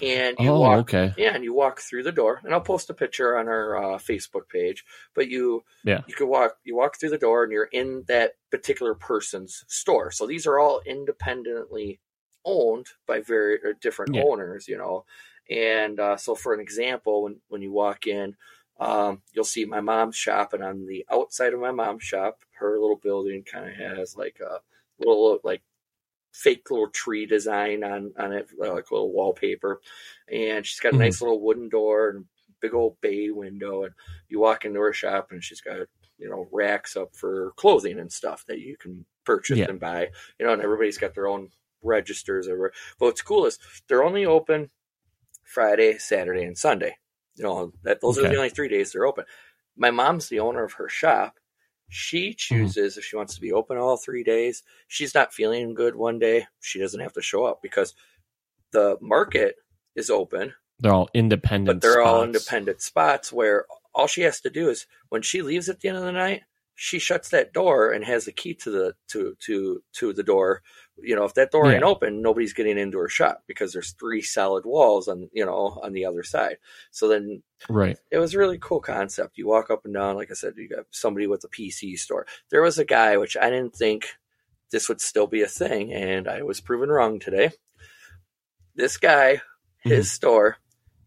And you Oh, walk okay. yeah, and you walk through the door, and I'll post a picture on our uh, Facebook page. But you, Yeah. you could walk, you walk through the door, and you're in that particular person's store. So these are all independently owned by very uh, different Yeah. owners, you know. And uh, so, for an example, when when you walk in, um, you'll see my mom's shop, and on the outside of my mom's shop, her little building kind of has like a little like fake little tree design on on it, like a little wallpaper, and she's got a Mhm. nice little wooden door and big old bay window. And you walk into her shop, and she's got you know racks up for clothing and stuff that you can purchase Yeah. and buy. You know, and everybody's got their own registers over. But what's cool is they're only open Friday, Saturday, and Sunday. You know, that those are the only three days they're open. My mom's the owner of her shop. She mm-hmm. chooses if she wants to be open all three days. She's not feeling good one day. She doesn't have to show up because the market is open, They're all independent. but they're all independent spots where all she has to do is when she leaves at the end of the night, she shuts that door and has the key to the to to to the door. You know, if that door ain't open, nobody's getting into her shop because there's three solid walls on you know on the other side. So then Right. it was a really cool concept. You walk up and down, like I said, you got somebody with a PC store. There was a guy which I didn't think this would still be a thing, and I was proven wrong today. This guy, his store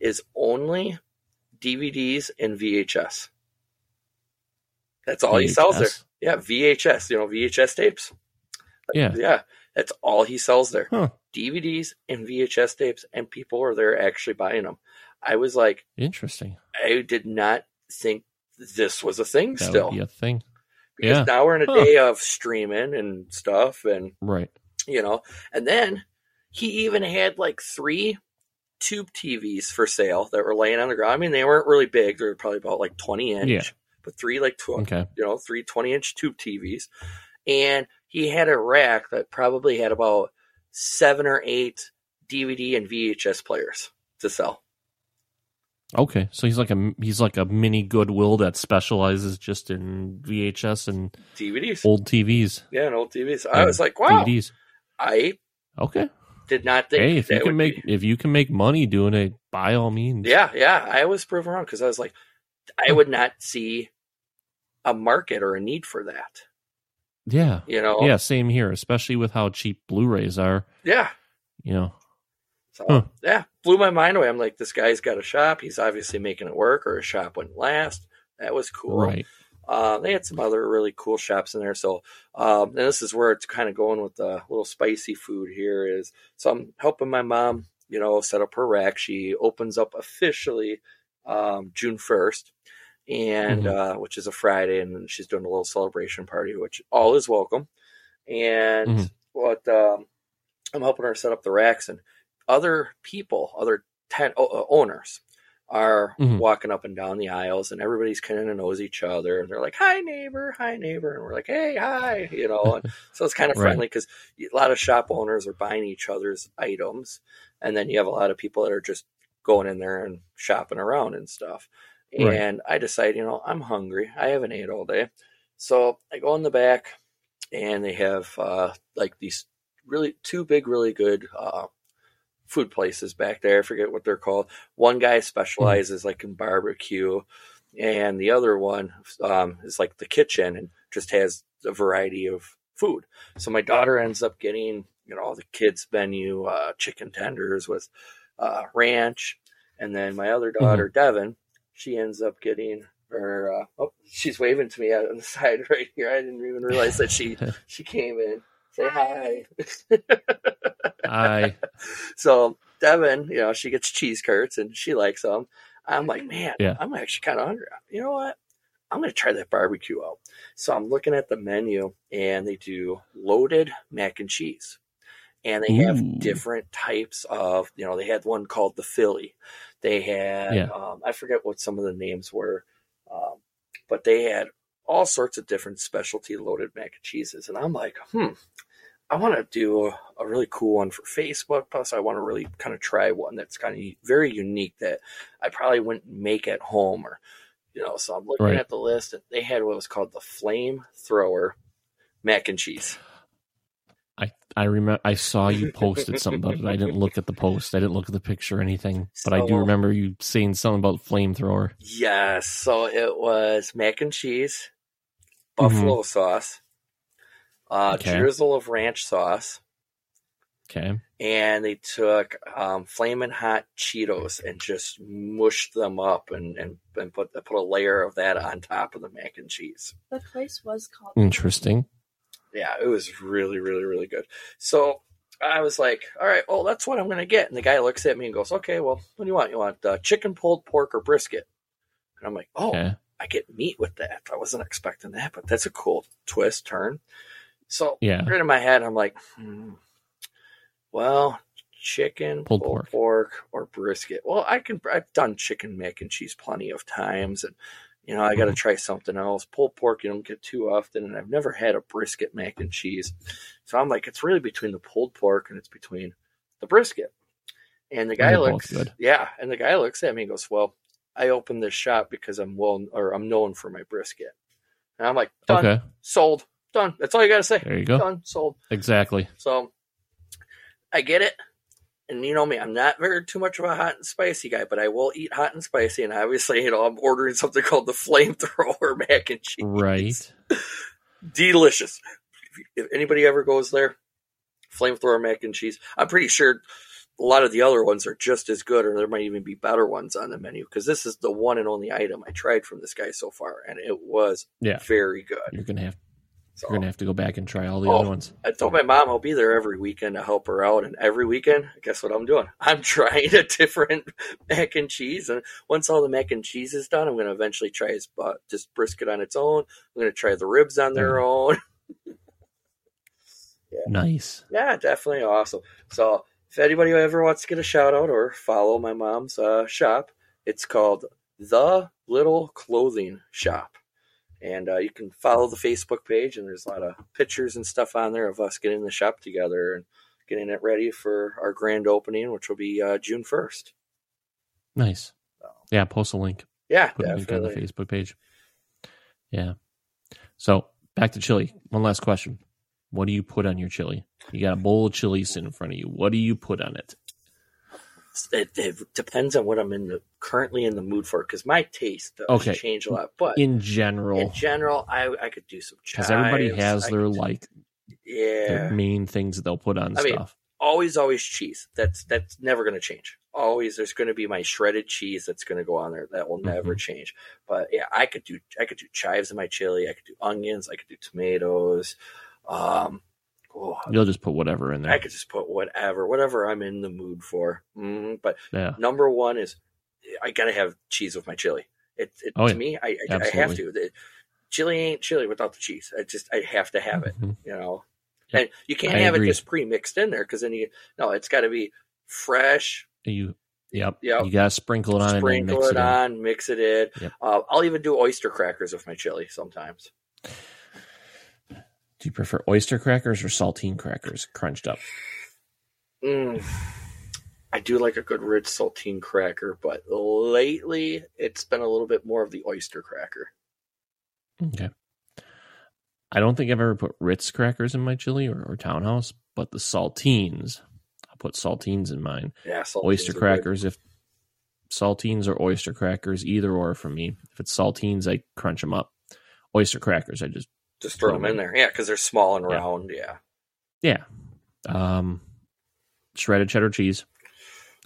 is only DVDs and VHS. That's all he sells there. Yeah, VHS, you know, VHS tapes. Yeah. Yeah, that's all he sells there. Huh. DVDs and VHS tapes, and people are there actually buying them. I was like, Interesting. I did not think this was a thing That still. a thing. because yeah. now we're in a Huh. day of streaming and stuff, and Right. you know, and then he even had like three tube TVs for sale that were laying on the ground. I mean, they weren't really big; they were probably about like twenty inch, Yeah. but three like tw- Okay. you know, three 20 inch tube TVs. And he had a rack that probably had about seven or eight DVD and VHS players to sell. Okay. So he's like a he's like a mini Goodwill that specializes just in VHS and DVDs. old TVs. Yeah, and old TVs. I was like, wow, DVDs. I Okay. did not think Hey, if you can make be- if you can make money doing it, by all means. Yeah, yeah. I was proven wrong because I was like, I would not see a market or a need for that. Yeah. You know? Yeah. Same here, especially with how cheap Blu-rays are. Yeah. You know. So Huh. yeah, blew my mind away. I'm like, this guy's got a shop. He's obviously making it work, or his shop wouldn't last. That was cool. Right. Uh, they had some other really cool shops in there. So, um, and this is where it's kind of going with the little spicy food here is, so I'm helping my mom, you know, set up her rack. She opens up officially, um, June 1st and, uh, which is a Friday and she's doing a little celebration party, which all is welcome. And Mhm. what, um, I'm helping her set up the racks and other people, other ten uh, owners are Mhm. walking up and down the aisles and everybody's kind of knows each other and they're like hi neighbor hi neighbor and we're like hey hi you know and so it's kind of friendly because a lot of shop owners are buying each other's items and then you have a lot of people that are just going in there and shopping around and stuff Right. and i decide you know i'm hungry i haven't ate all day so i go in the back and they have uh, like these really two big really good uh, food places back there. I forget what they're called. One guy specializes like in barbecue, and the other one um, is like the kitchen and just has a variety of food. So my daughter ends up getting you know the kids menu, uh, chicken tenders with uh, ranch, and then my other daughter Devin, she ends up getting her. Uh, oh, she's waving to me out on the side right here. I didn't even realize that she she came in. Say hi. I So Devin, you know, she gets cheese curds and she likes them. I'm like, man, Yeah. I'm actually kind of hungry. You know what? I'm going to try that barbecue out. So I'm looking at the menu and they do loaded mac and cheese. And they Ooh. have different types of, you know, they had one called the Philly. They had, Yeah. um, I forget what some of the names were, um, but they had all sorts of different specialty loaded mac and cheeses. And I'm like, hmm, I want to do a, really cool one for Facebook. Plus, I want to really kind of try one that's kind of very unique that I probably wouldn't make at home or, you know. So I'm looking Right. at the list, and they had what was called the Flame Thrower mac and cheese. I I remember I saw you posted something about it. I didn't look at the post. I didn't look at the picture or anything. But I do remember you saying something about flamethrower. Yes, so it was mac and cheese, Mm-hmm. buffalo sauce, uh, Okay. drizzle of ranch sauce, Okay. and they took um, flaming hot Cheetos and just mushed them up and, and, and put put a layer of that on top of the mac and cheese. The place was called. Interesting. Yeah, it was really, really, really good. So I was like, all right, well, that's what I'm going to get. And the guy looks at me and goes, okay, well, what do you want? You want uh, chicken, pulled pork, or brisket? And I'm like, oh, Okay. I get meat with that. I wasn't expecting that, but that's a cool twist, turn. So Yeah. right in my head, I'm like, hmm, well, chicken, Pulled pulled, pork. pork. or brisket. Well, I can. I've done chicken mac and cheese plenty of times, and you know I got to Mhm. try something else. Pulled pork you don't get too often, and I've never had a brisket mac and cheese. So I'm like, it's really between the pulled pork and it's between the brisket. And the guy They're looks, good. yeah, and the guy looks at me and goes, "Well, I opened this shop because I'm well, or I'm known for my brisket." And I'm like, "Done, Okay. sold, done. That's all you got to say. There you go. Done, sold." Exactly. So I get it. And you know me, I'm not very too much of a hot and spicy guy, but I will eat hot and spicy. And obviously, you know, I'm ordering something called the flamethrower mac and cheese. Right. Delicious. If anybody ever goes there, flamethrower mac and cheese, I'm pretty sure a lot of the other ones are just as good, or there might even be better ones on the menu because this is the one and only item I tried from this guy so far, and it was Yeah. very good. You're gonna have So you're gonna have to go back and try all the Oh. other ones. I told my mom I'll be there every weekend to help her out, and every weekend, guess what I'm doing? I'm trying a different mac and cheese, and once all the mac and cheese is done, I'm going to eventually try his uh, just brisket on its own. I'm going to try the ribs on their own. Nice. yeah, definitely awesome. So if anybody ever wants to get a shout out or follow my mom's uh, shop, it's called The Little Clothing Shop. And uh, you can follow the Facebook page, and there's a lot of pictures and stuff on there of us getting the shop together and getting it ready for our grand opening, which will be uh, June 1st. Nice. So, Yeah, post a link. yeah, Put a link on the. Facebook page. Yeah. So back to chili. One last question. What do you put on your chili? You got a bowl of chili sitting in front of you. What do you put on it? It, it depends on what I'm in the currently in the mood for, because my taste does Okay. change a lot. But In general, in general, I I could do some because everybody has I their do- like yeah their main things that they'll put on I mean, stuff. always always cheese that's that's never going to change always there's going to be my shredded cheese that's going to go on there that will never Mhm. change but yeah i could do i could do chives in my chili i could do onions i could do tomatoes um oh, You'll just put whatever in there. i could just put whatever whatever i'm in the mood for mm, but yeah. number one is i gotta have cheese with my chili it, it Oh, to yeah. me i, I, I have to the, chili ain't chili without the cheese i just i have to have it Mhm. you know. Yeah, And you can't I have agree. it just pre-mixed in there because then you no, it's got to be fresh. You, yep. Yep. You gotta sprinkle it on and Sprinkle mix it, it, in. on, mix it in. Yep. Uh, I'll even do oyster crackers with my chili sometimes. Do you prefer oyster crackers or saltine crackers crunched up? Mm. I do like a good rich saltine cracker, but lately it's been a little bit more of the oyster cracker. Okay. I don't think I've ever put Ritz crackers in my chili or, or Townhouse, but the saltines, I put saltines in mine. Yeah, saltines oyster crackers if saltines or oyster crackers, either or for me. If it's saltines, I crunch them up. Oyster crackers, I just Just throw them in there. Yeah, because they're small and round. Yeah. yeah. Um, shredded cheddar cheese.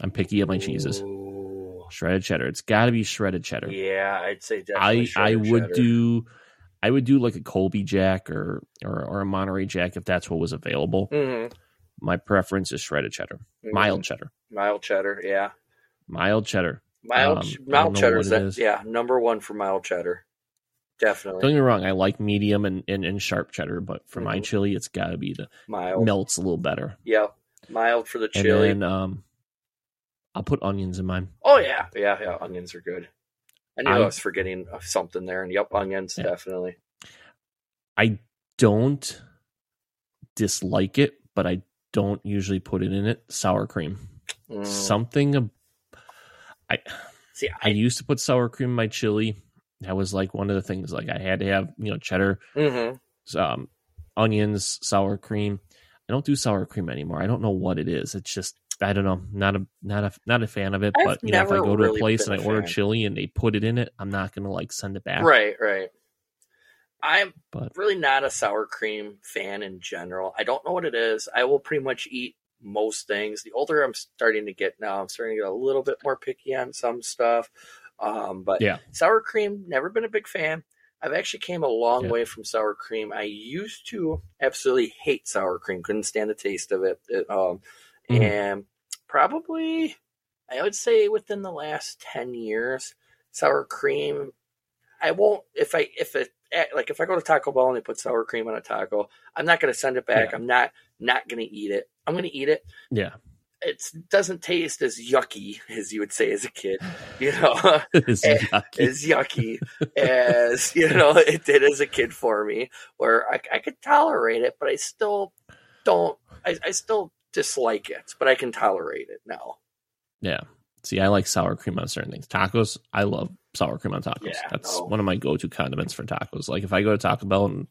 I'm picky at my cheeses. Ooh. Shredded cheddar. It's got to be shredded cheddar. Yeah, I'd say I definitely. I would cheddar. do I would do like a Colby Jack or or or a Monterey Jack if that's what was available. Mhm. My preference is shredded cheddar, Mhm. mild cheddar, mild cheddar. Yeah, mild cheddar. mild Um, ch- I don't mild cheddar what is it that. is. Yeah, number one for mild cheddar. Definitely Don't get me wrong, I like medium and, and, and sharp cheddar, but for my Mhm. chili, it's got to be the mild. melts a little better. Yeah, mild for the And chili. then um, I'll put onions in mine. oh yeah, yeah, yeah. Onions are good. I knew I, I- was forgetting something there, and yep, onions Yeah. definitely. I don't dislike it, but I don't usually put it in it. Sour cream, Mm. something. I See, I I, used to put sour cream in my chili. That was like one of the things. Like I had to have you know cheddar, mhm. um, onions, sour cream. I don't do sour cream anymore. I don't know what it is. It's just I don't know. Not a not a not a fan of it. I've but you know, if I go to really a place and I order fan. chili and they put it in it, I'm not gonna like send it back. right, right. I'm But really not a sour cream fan in general. I don't know what it is. I will pretty much eat most things. The older I'm starting to get now, I'm starting to get a little bit more picky on some stuff. Um, but Yeah. sour cream, never been a big fan. I've actually came a long Yeah. way from sour cream. I used to absolutely hate sour cream, couldn't stand the taste of it. It, um, Mhm. And probably, I would say within the last 10 years, sour cream I won't if I if it eh, like if I go to Taco Bell and they put sour cream on a taco, I'm not going to send it back. Yeah. I'm not not going to eat it. I'm going to eat it. yeah, It doesn't taste as yucky as you would say as a kid, you know, it's Eh, yucky. as yucky as you know it did as a kid for me, where I, I could tolerate it, but I still don't. I, I still dislike it, but I can tolerate it now. Yeah. See, I like sour cream on certain things. Tacos, I love sour cream on tacos. Yeah, That's no. one of my go-to condiments for tacos. Like if I go to Taco Bell and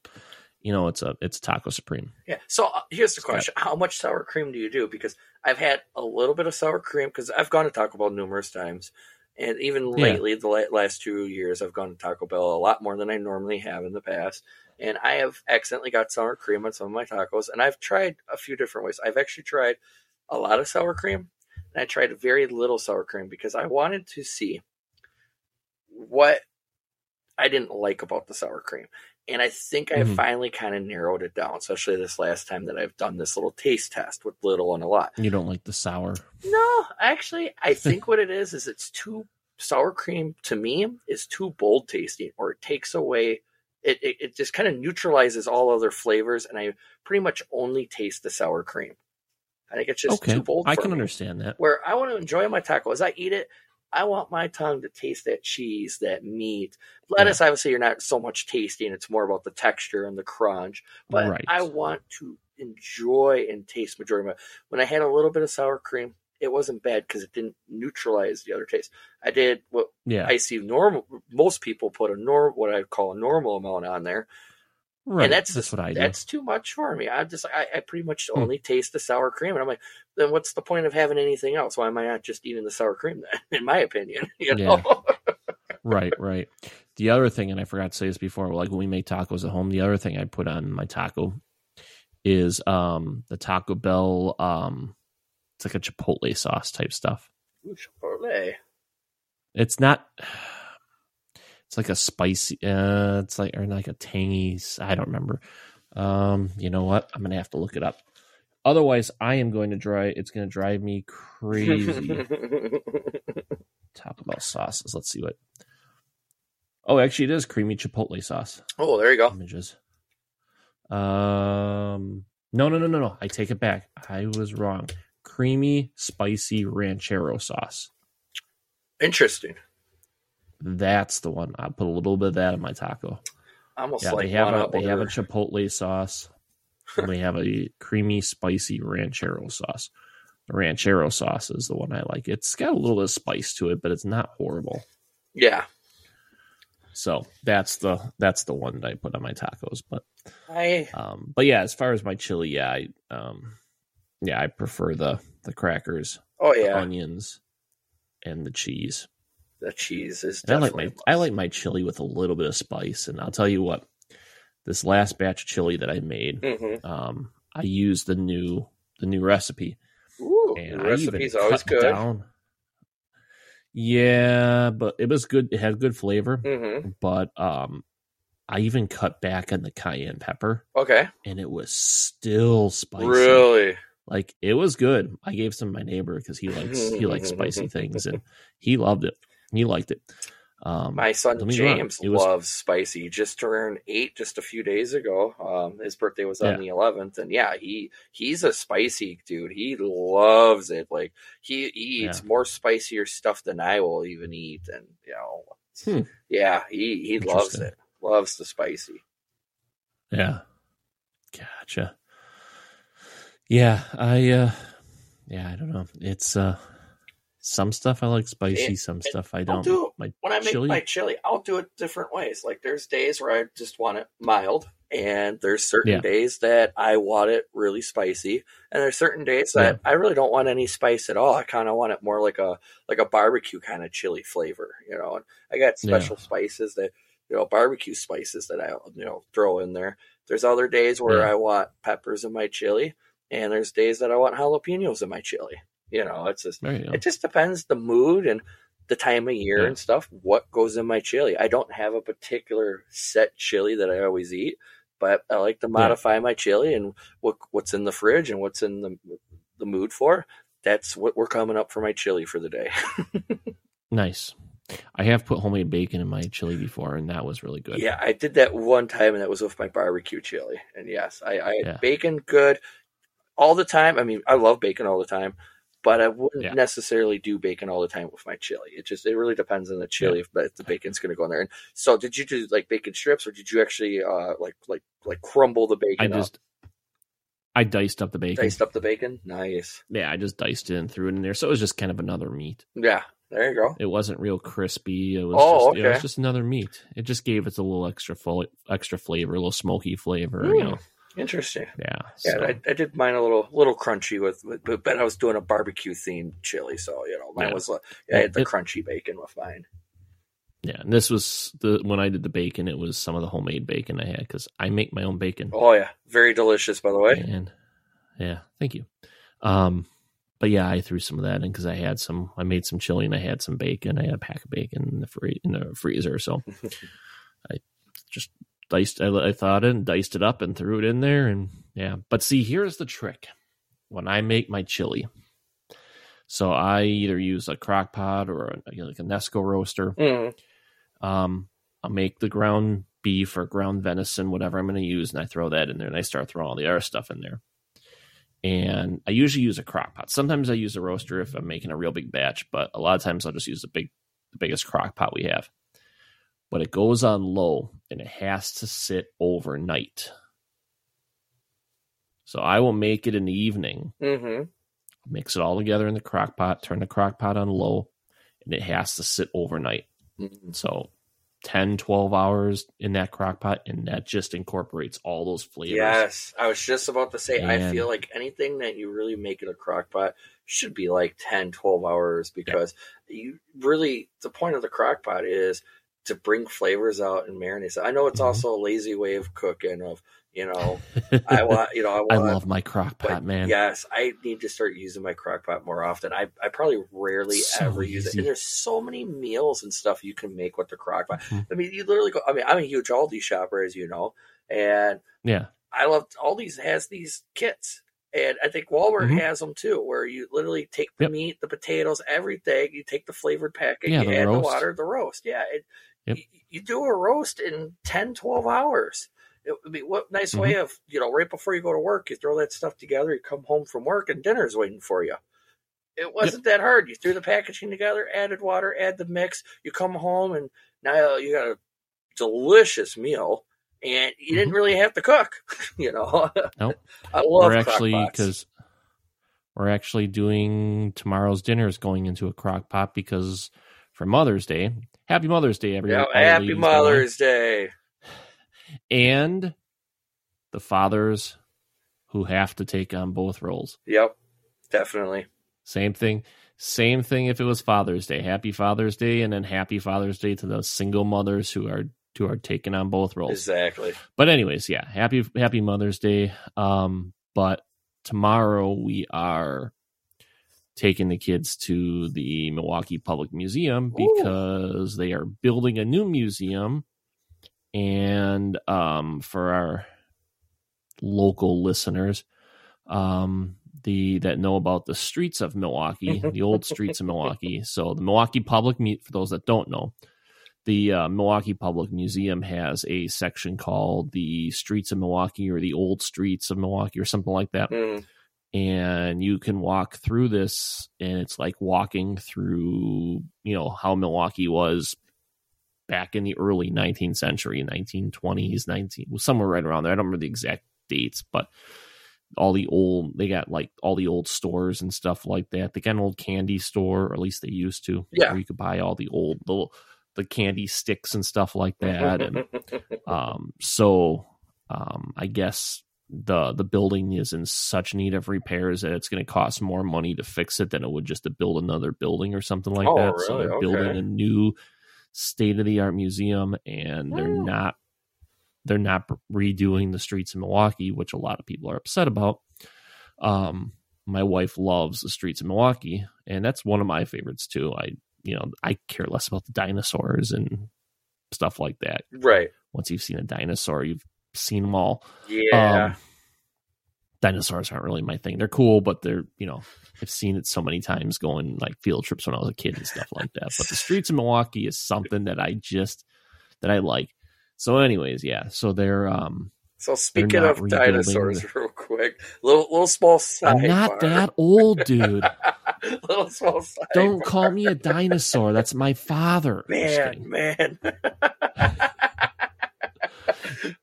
you know it's a it's taco supreme. Yeah. So uh, here's the question: How much sour cream do you do? Because I've had a little bit of sour cream because I've gone to Taco Bell numerous times, and even Yeah. lately, the last two years, I've gone to Taco Bell a lot more than I normally have in the past. And I have accidentally got sour cream on some of my tacos, and I've tried a few different ways. I've actually tried a lot of sour cream, and I tried very little sour cream because I wanted to see what I didn't like about the sour cream. And I think I Mhm. finally kind of narrowed it down, especially this last time that I've done this little taste test with little and a lot. You don't like the sour. No, actually, I think what it is is it's too sour cream to me is too bold tasting, or it takes away. It, it, it just kind of neutralizes all other flavors, and I pretty much only taste the sour cream. I think it's just okay, too bold. I can me. understand that. Where I want to enjoy my taco as I eat it, I want my tongue to taste that cheese, that meat. Lettuce, obviously, you're not so much tasting; it's more about the texture and the crunch. But Right. I want to enjoy and taste majority of my. When I had a little bit of sour cream, it wasn't bad because it didn't neutralize the other taste. I did what Yeah, I see normal. Most people put a normal, what I call a normal amount on there, right. and that's that's just, what I do. that's too much for me. I just I, I pretty much Hmm. only taste the sour cream, and I'm like, then what's the point of having anything else? Why am I not just eating the sour cream? Then, in my opinion, you know. right, right. The other thing, and I forgot to say this before, like when we make tacos at home, the other thing I put on my taco is um the Taco Bell um it's like a chipotle sauce type stuff. Ooh, Chipotle. It's not it's like a spicy uh it's like or like a tangy I don't remember. Um you know what? I'm going to have to look it up. Otherwise, I am going to dry it's going to drive me crazy. Taco Bell sauces. Let's see what Oh, actually it is creamy chipotle sauce. oh, there you go. Images. Um no no no no no. I take it back. I was wrong. Creamy spicy ranchero sauce. Interesting. That's the one. I'll put a little bit of that in my taco. Almost Yeah, like they have a they have a chipotle sauce. and they have a creamy spicy ranchero sauce. The ranchero sauce is the one I like. It's got a little bit of spice to it, but it's not horrible. yeah. So that's the that's the one that I put on my tacos. But I um but yeah, as far as my chili, yeah, I um yeah, I prefer the the crackers, oh the yeah. onions. and the cheese. The cheese is I like my. I like my chili with a little bit of spice. And I'll tell you what, this last batch of chili that I made, Mhm. um, I used the new the new recipe, Ooh, and the I even recipe's always good. down. Yeah, but it was good. It had good flavor, hmm but um, I even cut back on the cayenne pepper, Okay. and it was still spicy. Really? Like it was good. I gave some to my neighbor because he likes he likes spicy things, and he loved it. He liked it. Um, My son Don't get me wrong, James was- loves spicy. He just turned eight just a few days ago. Um, his birthday was on Yeah. the eleventh, and yeah, he he's a spicy dude. He loves it. Like he, he eats Yeah. more spicier stuff than I will even eat, and you know, Hmm. yeah, he he loves it. Loves the spicy. Yeah. Gotcha. Yeah, I uh yeah, I don't know. It's uh some stuff I like spicy, It- some it- stuff I I'll don't. do My when I make chili? my chili, I'll do it different ways. Like there's days where I just want it mild, and there's certain Yeah. days that I want it really spicy, and there's certain days that I really don't want any spice at all. I kind of want it more like a like a barbecue kind of chili flavor, you know. And I got Yeah. special spices that you know barbecue spices that I you know throw in there. There's other days where Yeah. I want peppers in my chili, and there's days that I want jalapenos in my chili. You know, it's just you it just depends the mood and the time of year Yeah. and stuff. What goes in my chili? I don't have a particular set chili that I always eat, but I like to modify my chili and what what's in the fridge and what's in the the mood for. That's what we're coming up for my chili for the day. Nice. I have put homemade bacon in my chili before and that was really good. Yeah, I did that one time, and that was with my barbecue chili. And yes, I, I had Yeah. bacon good all the time. I mean, I love bacon all the time, but I wouldn't Yeah. necessarily do bacon all the time with my chili. It just it really depends on the chili if, if the bacon's going to go in there. And so, did you do like bacon strips, or did you actually uh like like like crumble the bacon? I just I diced up the bacon. diced up the bacon. Nice. Yeah, I just diced it and threw it in there. So it was just kind of another meat. Yeah, there you go. It wasn't real crispy. It was Oh, just yeah, it was just another meat. It just gave it a little extra full, extra flavor, a little smoky flavor, Mm. you know. Interesting. Yeah. Yeah, so- I, I did mine a little little crunchy with, with but, but I was doing a barbecue themed chili, so you know mine Yeah. was uh, I had the It- crunchy bacon with mine. Yeah, and this was the when I did the bacon. It was some of the homemade bacon I had because I make my own bacon. Oh yeah, very delicious by the way. And yeah, thank you. Um, but yeah, I threw some of that in because I had some. I made some chili and I had some bacon. I had a pack of bacon in the free in the freezer, so I just diced. I, I thought it and diced it up and threw it in there, and yeah. But see, here's the trick: when I make my chili. So I either use a crock pot or a, you know, like a Nesco roaster. Mm, Um, I'll make the ground beef or ground venison, whatever I'm going to use, and I throw that in there, and I start throwing all the other stuff in there. And I usually use a crock pot. Sometimes I use a roaster if I'm making a real big batch, but a lot of times I'll just use the big, the biggest crock pot we have. But it goes on low, and it has to sit overnight. So I will make it in the evening, hmm mix it all together in the crock pot, turn the crock pot on low, and it has to sit overnight. Mm-hmm. So 10, 12 hours in that crock pot, and that just incorporates all those flavors. Yes, I was just about to say. I feel like anything that you really make in a crock pot should be like 10, 12 hours because you really the point of the crock pot is to bring flavors out and marinate. I know it's Mhm. also a lazy way of cooking. Of you know, I want you know I want I love my crock pot, man. Yes, I need to start using my crock pot more often. I, I probably rarely So ever use it. And there's so many meals and stuff you can make with the crock pot. Mhm. I mean, you literally go, I mean, I'm a huge Aldi shopper, as you know, and Yeah. I love Aldi's has these kits. And I think Walmart Mhm. has them too, where you literally take the Yep. meat, the potatoes, everything. You take the flavored packet, Yeah, you the add the water, the roast. Yeah, it, Yep. you, you do a roast in 10, 12 hours. It would be what nice way Mm-hmm. of you know right before you go to work, you throw that stuff together. You come home from work and dinner's waiting for you. It wasn't that hard. You threw the packaging together, added water, add the mix. You come home and now you got a delicious meal, and you didn't really have to cook. you know, Mm-hmm. Nope. I love we're actually because we're actually doing tomorrow's dinner is going into a crock pot because for Mother's Day. Happy Mother's Day, everyone. Yeah, happy. Mother's Day. and the fathers who have to take on both roles. Yep, definitely. Same thing. Same thing if it was Father's Day. Happy Father's Day, and then Happy Father's Day to the single mothers who are who are taking on both roles. Exactly. But anyways, yeah, happy Happy Mother's Day. Um, but tomorrow we are taking the kids to the Milwaukee Public Museum Ooh. because they are building a new museum, and um, for our local listeners, um, the that know about the streets of Milwaukee, the old streets of Milwaukee. So the Milwaukee Public, Mu- for those that don't know, the uh, Milwaukee Public Museum has a section called the Streets of Milwaukee or the Old Streets of Milwaukee or something like that. Mm. And you can walk through this, and it's like walking through, you know, how Milwaukee was back in the early 19th century, 1920s, 19, somewhere right around there. I don't remember the exact dates, but all the old, they got like all the old stores and stuff like that. They got an old candy store, or at least they used to, Yeah. where you could buy all the old, the, the candy sticks and stuff like that. And um, so um, I guess the the building is in such need of repairs that it's going to cost more money to fix it than it would just to build another building or something like Oh, that. So they're Okay. building a new state of the art museum, and they're Oh. not they're not redoing the streets in Milwaukee, which a lot of people are upset about. Um, my wife loves the streets of Milwaukee, and that's one of my favorites too. I you know I care less about the dinosaurs and stuff like that right. once you've seen a dinosaur, you've seen them all. Yeah. Um, dinosaurs aren't really my thing. They're cool, but they're you know I've seen it so many times going like field trips when I was a kid and stuff like that. But the streets of Milwaukee is something that I just that I like. So, anyways, yeah. So they're um so speaking of dinosaurs, the- real quick, little little small side. I'm not that old, dude. little small side. Don't call me a dinosaur. That's my father. Man, man.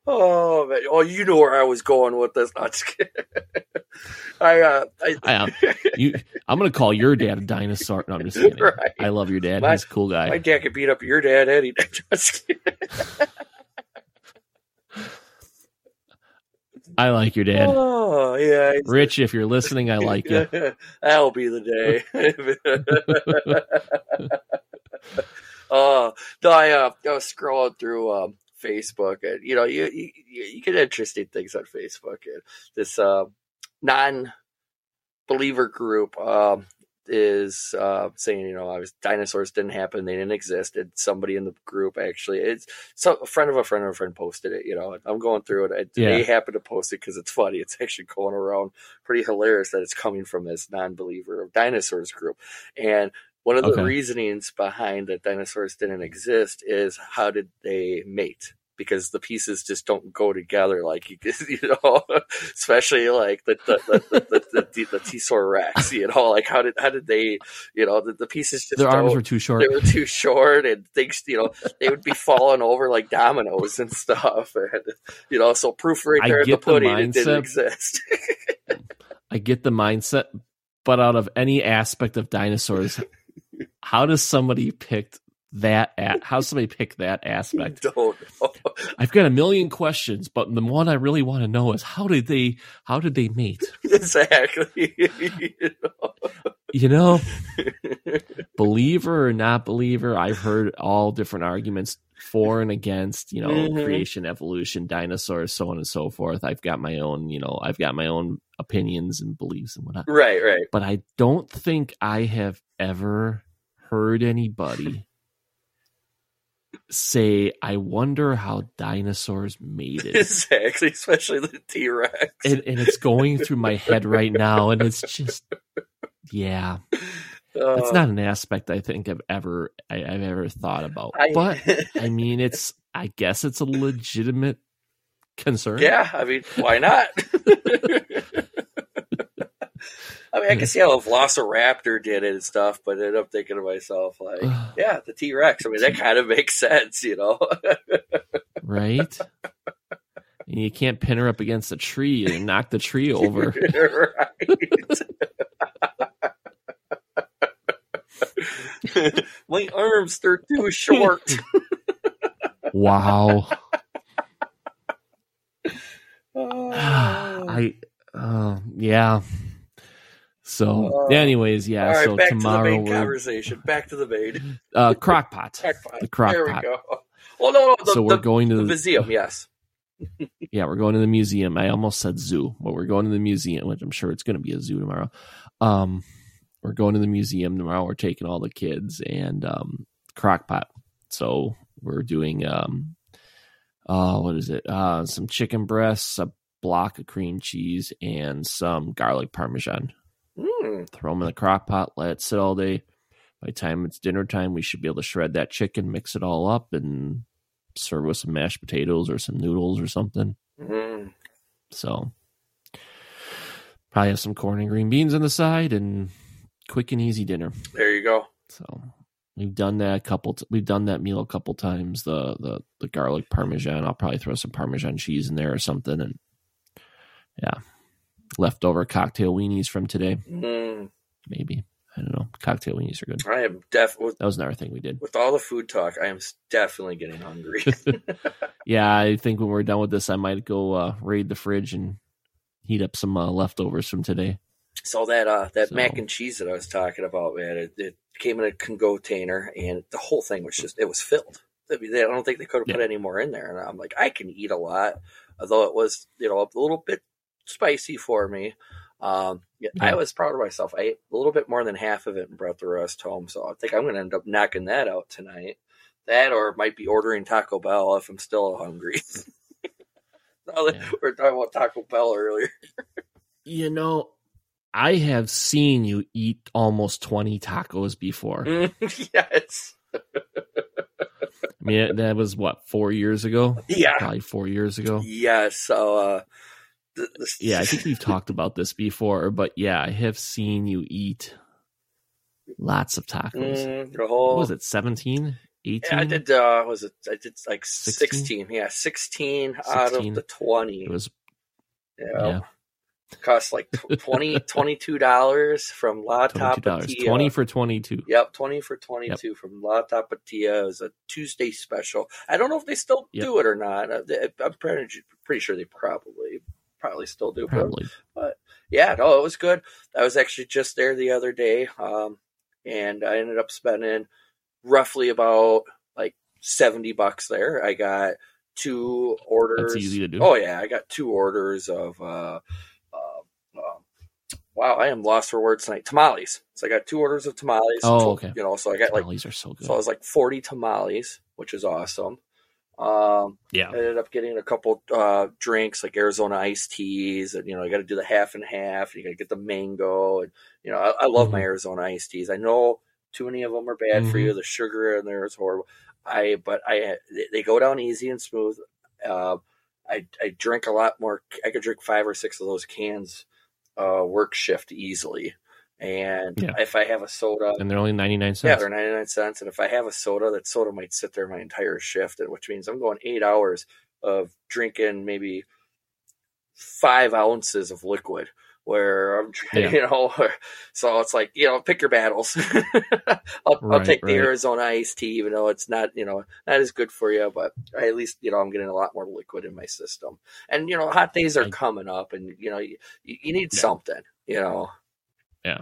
oh man! Oh, you know where I was going with this. No, I'm just. I, uh, I, I, um, you, I'm gonna call your dad a dinosaur. No, I'm just kidding. Right. I love your dad. My- He's a cool guy. my dad could beat up your dad any day. Just. I like your dad. Oh yeah, Rich, if you're listening, I like you. That'll be the day. uh, no, I, uh, I was scrolling through um, Facebook, and you know, you, you you get interesting things on Facebook. And this uh, non-believer group um, is uh, saying, you know, I was dinosaurs didn't happen, they didn't exist. And somebody in the group actually, it's so a friend of a friend of a friend posted it. You know, I'm going through it. I, They happen to post it because it's funny. It's actually going around pretty hilarious that it's coming from this non-believer of dinosaurs group. And one of the Okay. reasonings behind that dinosaurs didn't exist is how did they mate? Because the pieces just don't go together like you, you know, especially like the the the the, the, the, the T-Saur Rex, you know, like how did how did they, you know, the, the pieces just Their arms were too short. they were too short and things you know they would be falling over like dominoes and stuff and you know so proof right I there in the pudding it didn't exist I get the mindset, but out of any aspect of dinosaurs, how does somebody pick that? At, how does somebody pick that aspect? don't know I've got a million questions, but the one I really want to know is how did they? How did they meet exactly you know? You know, believer or not believer, I've heard all different arguments for and against, you know, Mhm. creation, evolution, dinosaurs, so on and so forth. I've got my own, you know, I've got my own opinions and beliefs and whatnot. right right But I don't think I have ever heard anybody say, I wonder how dinosaurs made it. exactly especially the t-rex and, and it's going through my head right now, and it's just, yeah. That's Uh, not an aspect I think I've ever I, I've ever thought about. I- but I mean, it's I guess it's a legitimate concern. yeah i mean why not I mean, I can see how a Velociraptor did it and stuff, but then I'm thinking to myself, like, yeah, the T Rex. I mean, that kind of makes sense, you know? right. And you can't pin her up against a tree and knock the tree over. right. My arms, they're too short. Wow. Oh. I uh, yeah. So, Uh, anyways, yeah. Right, so back to the tomorrow main conversation. Back to the main. uh, crock pot. Crockpot. The crock there we go. Well, no, no, the, so we're the, going to the the, museum. Yes. yeah, we're going to the museum. I almost said zoo, but we're going to the museum, which I'm sure it's going to be a zoo tomorrow. Um, we're going to the museum tomorrow. We're taking all the kids and um, crock pot. So we're doing um, uh, what is it? Uh, some chicken breasts, a block of cream cheese, and some garlic parmesan. Mm, Throw them in the crock pot. Let it sit all day. By the time it's dinner time, we should be able to shred that chicken, mix it all up, and serve with some mashed potatoes or some noodles or something. mm. So probably have some corn and green beans on the side and quick and easy dinner. There you go. So we've done that a couple. T- we've done that meal a couple times. The the the garlic parmesan. I'll probably throw some parmesan cheese in there or something. And yeah, leftover cocktail weenies from today. Mm, Maybe I don't know. Cocktail weenies are good. I am def with, That was another thing we did. with all the food talk. I am definitely getting hungry. Yeah, I think when we're done with this, I might go uh, raid the fridge and heat up some uh, leftovers from today. so that uh that So- mac and cheese that I was talking about, man, it, it came in a container, and the whole thing was just it was filled. I, mean, I don't think they could have put any more in there. And I'm like, I can eat a lot, although it was you know a little bit spicy for me. Um, yeah, I was proud of myself. I ate a little bit more than half of it and brought the rest home. So I think I'm going to end up knocking that out tonight. That or might be ordering Taco Bell if I'm still hungry. Now that Yeah. we were talking about Taco Bell earlier. You know, I have seen you eat almost 20 tacos before. yes. I mean, that was what, four years ago? Yeah. Probably four years ago. Yes. So, uh, Yeah, I think we've talked about this before, but yeah, I have seen you eat lots of tacos. Mm, the whole. What was it, 17? 18? Yeah, I did. Uh, was it? I did like 16? sixteen. Yeah, sixteen, out of the twenty. It was, yeah, yeah, cost like tw- 20 22 dollars from La Tapatia. 20 for 22. Yep, twenty for twenty-two from La Tapatia. It was a Tuesday special. I don't know if they still Yep. do it or not. Uh, I'm pretty, pretty sure they probably probably still do. but- Probably. yeah, no, it was good. I was actually just there the other day, um, and I ended up spending roughly about like seventy bucks there. I got two orders. That's easy to do. Oh yeah, I got two orders of. Uh, uh, um, wow, I am lost for words tonight. Tamales. So I got two orders of tamales. Oh, okay. You know, so I got like Tamales are so good. so I was like forty tamales, which is awesome. Um, yeah. I ended up getting a couple uh, drinks like Arizona iced teas, and you know, I got to do the half and half. And you got to get the mango, and you know, I, I love my Mhm. Arizona iced teas. I know too many of them are bad for Mhm. you. The sugar in there is horrible. I but I they- they go down easy and smooth. Uh, I I drink a lot more. I could drink five or six of those cans uh, work shift easily. And Yeah. if I have a soda, And they're only 99 cents. yeah, they're 99 cents. And if I have a soda, that soda might sit there my entire shift, which means I'm going eight hours of drinking maybe five ounces of liquid. Where I'm, Yeah. you know, so it's like you know, pick your battles. I'll, I'll Right, take the right. Arizona iced tea, even though it's not, you know, not as good for you, but at least you know I'm getting a lot more liquid in my system. And you know, hot days are coming up, and you know, you, you need Yeah. something. You know, Yeah.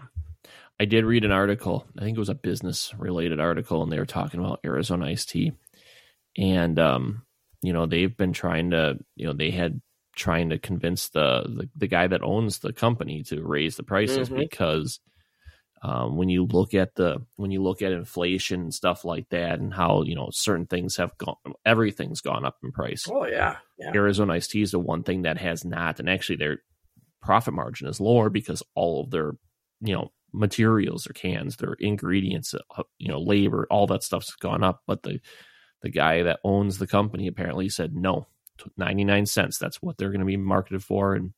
I did read an article. I think it was a business related article, and they were talking about Arizona iced tea. And, um, you know, they've been trying to, you know, they had trying to convince the, the, the guy that owns the company to raise the prices Mhm. because um, when you look at the when you look at inflation and stuff like that and how you know certain things have gone everything's gone up in price oh yeah, yeah, Arizona iced tea is the one thing that has not, and actually their profit margin is lower because all of their, you know, materials, or cans, their ingredients, uh, you know, labor, all that stuff's gone up. But the the guy that owns the company apparently said no, ninety nine cents. That's what they're going to be marketed for, and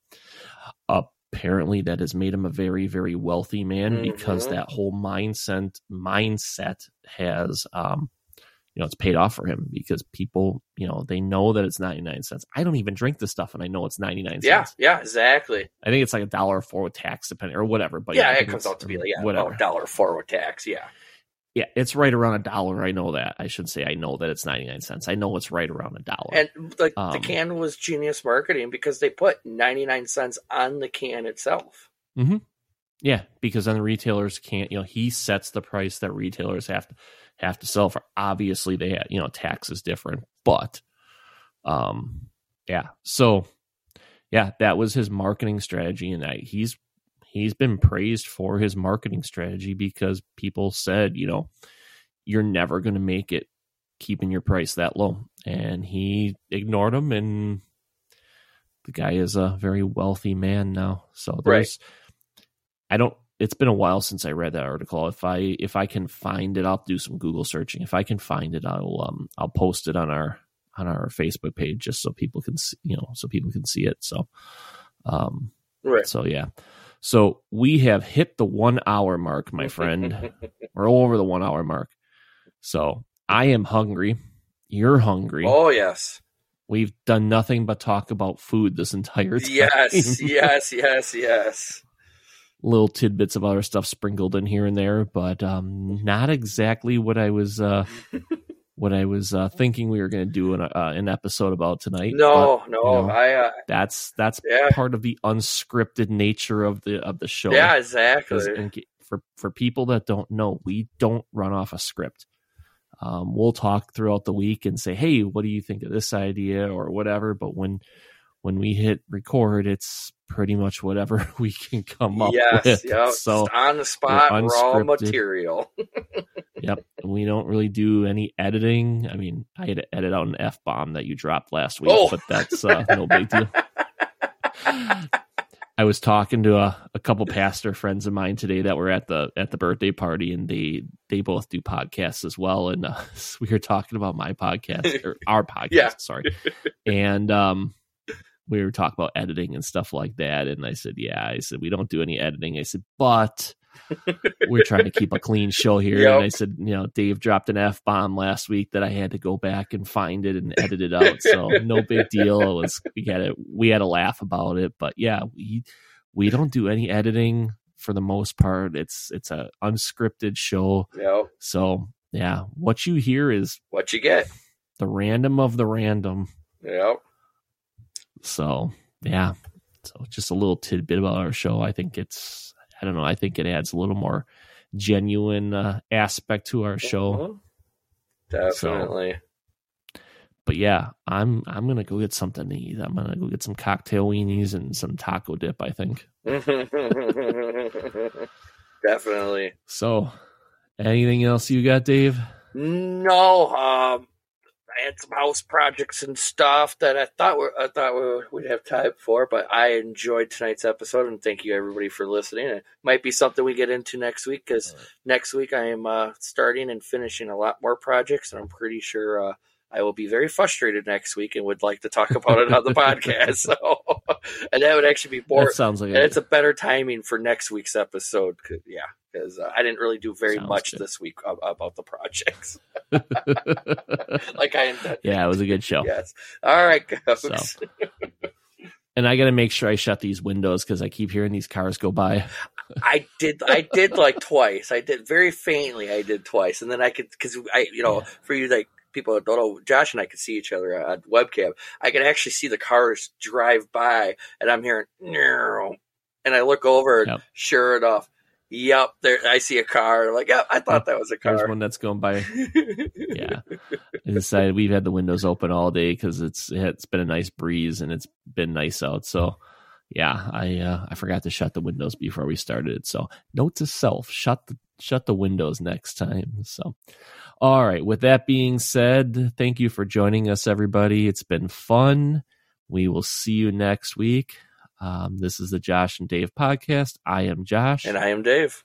apparently that has made him a very very wealthy man because Mhm. that whole mindset mindset has um you know it's paid off for him because people you know they know that it's 99 cents i don't even drink this stuff and i know it's 99 yeah, cents yeah, yeah, exactly. i think it's like a dollar four with tax depending or whatever but yeah, it comes out to be like yeah, whatever a dollar four with tax. Yeah, yeah it's right around a dollar i know that i should say i know that it's 99 cents i know it's right around a dollar and like the Um, can was genius marketing because they put ninety nine cents on the can itself. Mhm. Yeah, because then the retailers can't. You know, he sets the price that retailers have to have to sell for. Obviously, they have, you know tax is different, but um, yeah. So yeah, that was his marketing strategy, and I, he's he's been praised for his marketing strategy because people said, you know, you're never going to make it keeping your price that low, and he ignored them, and the guy is a very wealthy man now. So there's, I don't. It's been a while since I read that article. If I if I can find it, I'll do some Google searching. If I can find it, I'll um I'll post it on our on our Facebook page just so people can see, you know, so people can see it. So, um, Right. so yeah. So we have hit the one hour mark, my friend. We're over the one hour mark. So I am hungry. You're hungry. oh yes, We've done nothing but talk about food this entire time. yes, yes, yes, yes. Little tidbits of other stuff sprinkled in here and there, but um, not exactly what I was uh, what I was uh, thinking we were going to do an, uh, an episode about tonight. No, but, no, you know, I uh, that's that's Yeah. part of the unscripted nature of the of the show. Yeah, exactly. in for for people that don't know, we don't run off a script. Um, we'll talk throughout the week and say, "Hey, what do you think of this idea?" or whatever. But when when we hit record, it's pretty much whatever we can come up yes, with. yep. So on the spot, raw material. Yep. We don't really do any editing. I mean, I had to edit out an F bomb that you dropped last week, Oh. but that's uh, no big deal. I was talking to a, a couple pastor friends of mine today that were at the at the birthday party, and they they both do podcasts as well. And uh, we were talking about my podcast or our podcast, Yeah. sorry. And um, we were talking about editing and stuff like that. And I said, "Yeah," I said, "We don't do any editing." I said, "But." we're trying to keep a clean show here. Yep. And I said, you know, Dave dropped an F bomb last week that I had to go back and find it and edit it out. So no big deal. It was we had a we had a laugh about it. But yeah, we we don't do any editing for the most part. It's it's a unscripted show. Yep. So yeah, what you hear is What you get? the random of the random. Yep. So yeah. So just a little tidbit about our show. I think it's I don't know, I think it adds a little more genuine uh, aspect to our show. Mhm. Definitely. But yeah, I'm I'm gonna go get something to eat. I'm gonna go get some cocktail weenies and some taco dip. I think Definitely. so. Anything else you got, Dave? No, um, I had some house projects and stuff that I thought were, I thought we we'd have time for, but I enjoyed tonight's episode and thank you everybody for listening. It might be something we get into next week because next week I am uh, starting and finishing a lot more projects, and I'm pretty sure uh, I will be very frustrated next week and would like to talk about it on the podcast. So, and that would actually be more. that sounds like And it's a better timing for next week's episode. yeah, because uh, I didn't really do very Sounds much good. this week ab- about the projects like I intended. yeah, it was a good show. Yes. All right. So. And I got to make sure I shut these windows because I keep hearing these cars go by. I did. I did like twice. I did very faintly. I did twice, and then I could because I, you know, Yeah. for you like people that don't know, Josh and I could see each other on webcam. I could actually see the cars drive by, and I'm hearing, and I look over, and Yep. sure enough, yep, there I see a car. I'm like, yep, I thought that was a car. There's one that's going by. Yeah, I decided we've had the windows open all day because it's it's been a nice breeze and it's been nice out. So yeah, I uh, I forgot to shut the windows before we started. So note to self: shut the shut the windows next time. So all right. With that being said, thank you for joining us, everybody. It's been fun. We will see you next week. Um, this is the Josh and Dave podcast. I am Josh. and I am Dave.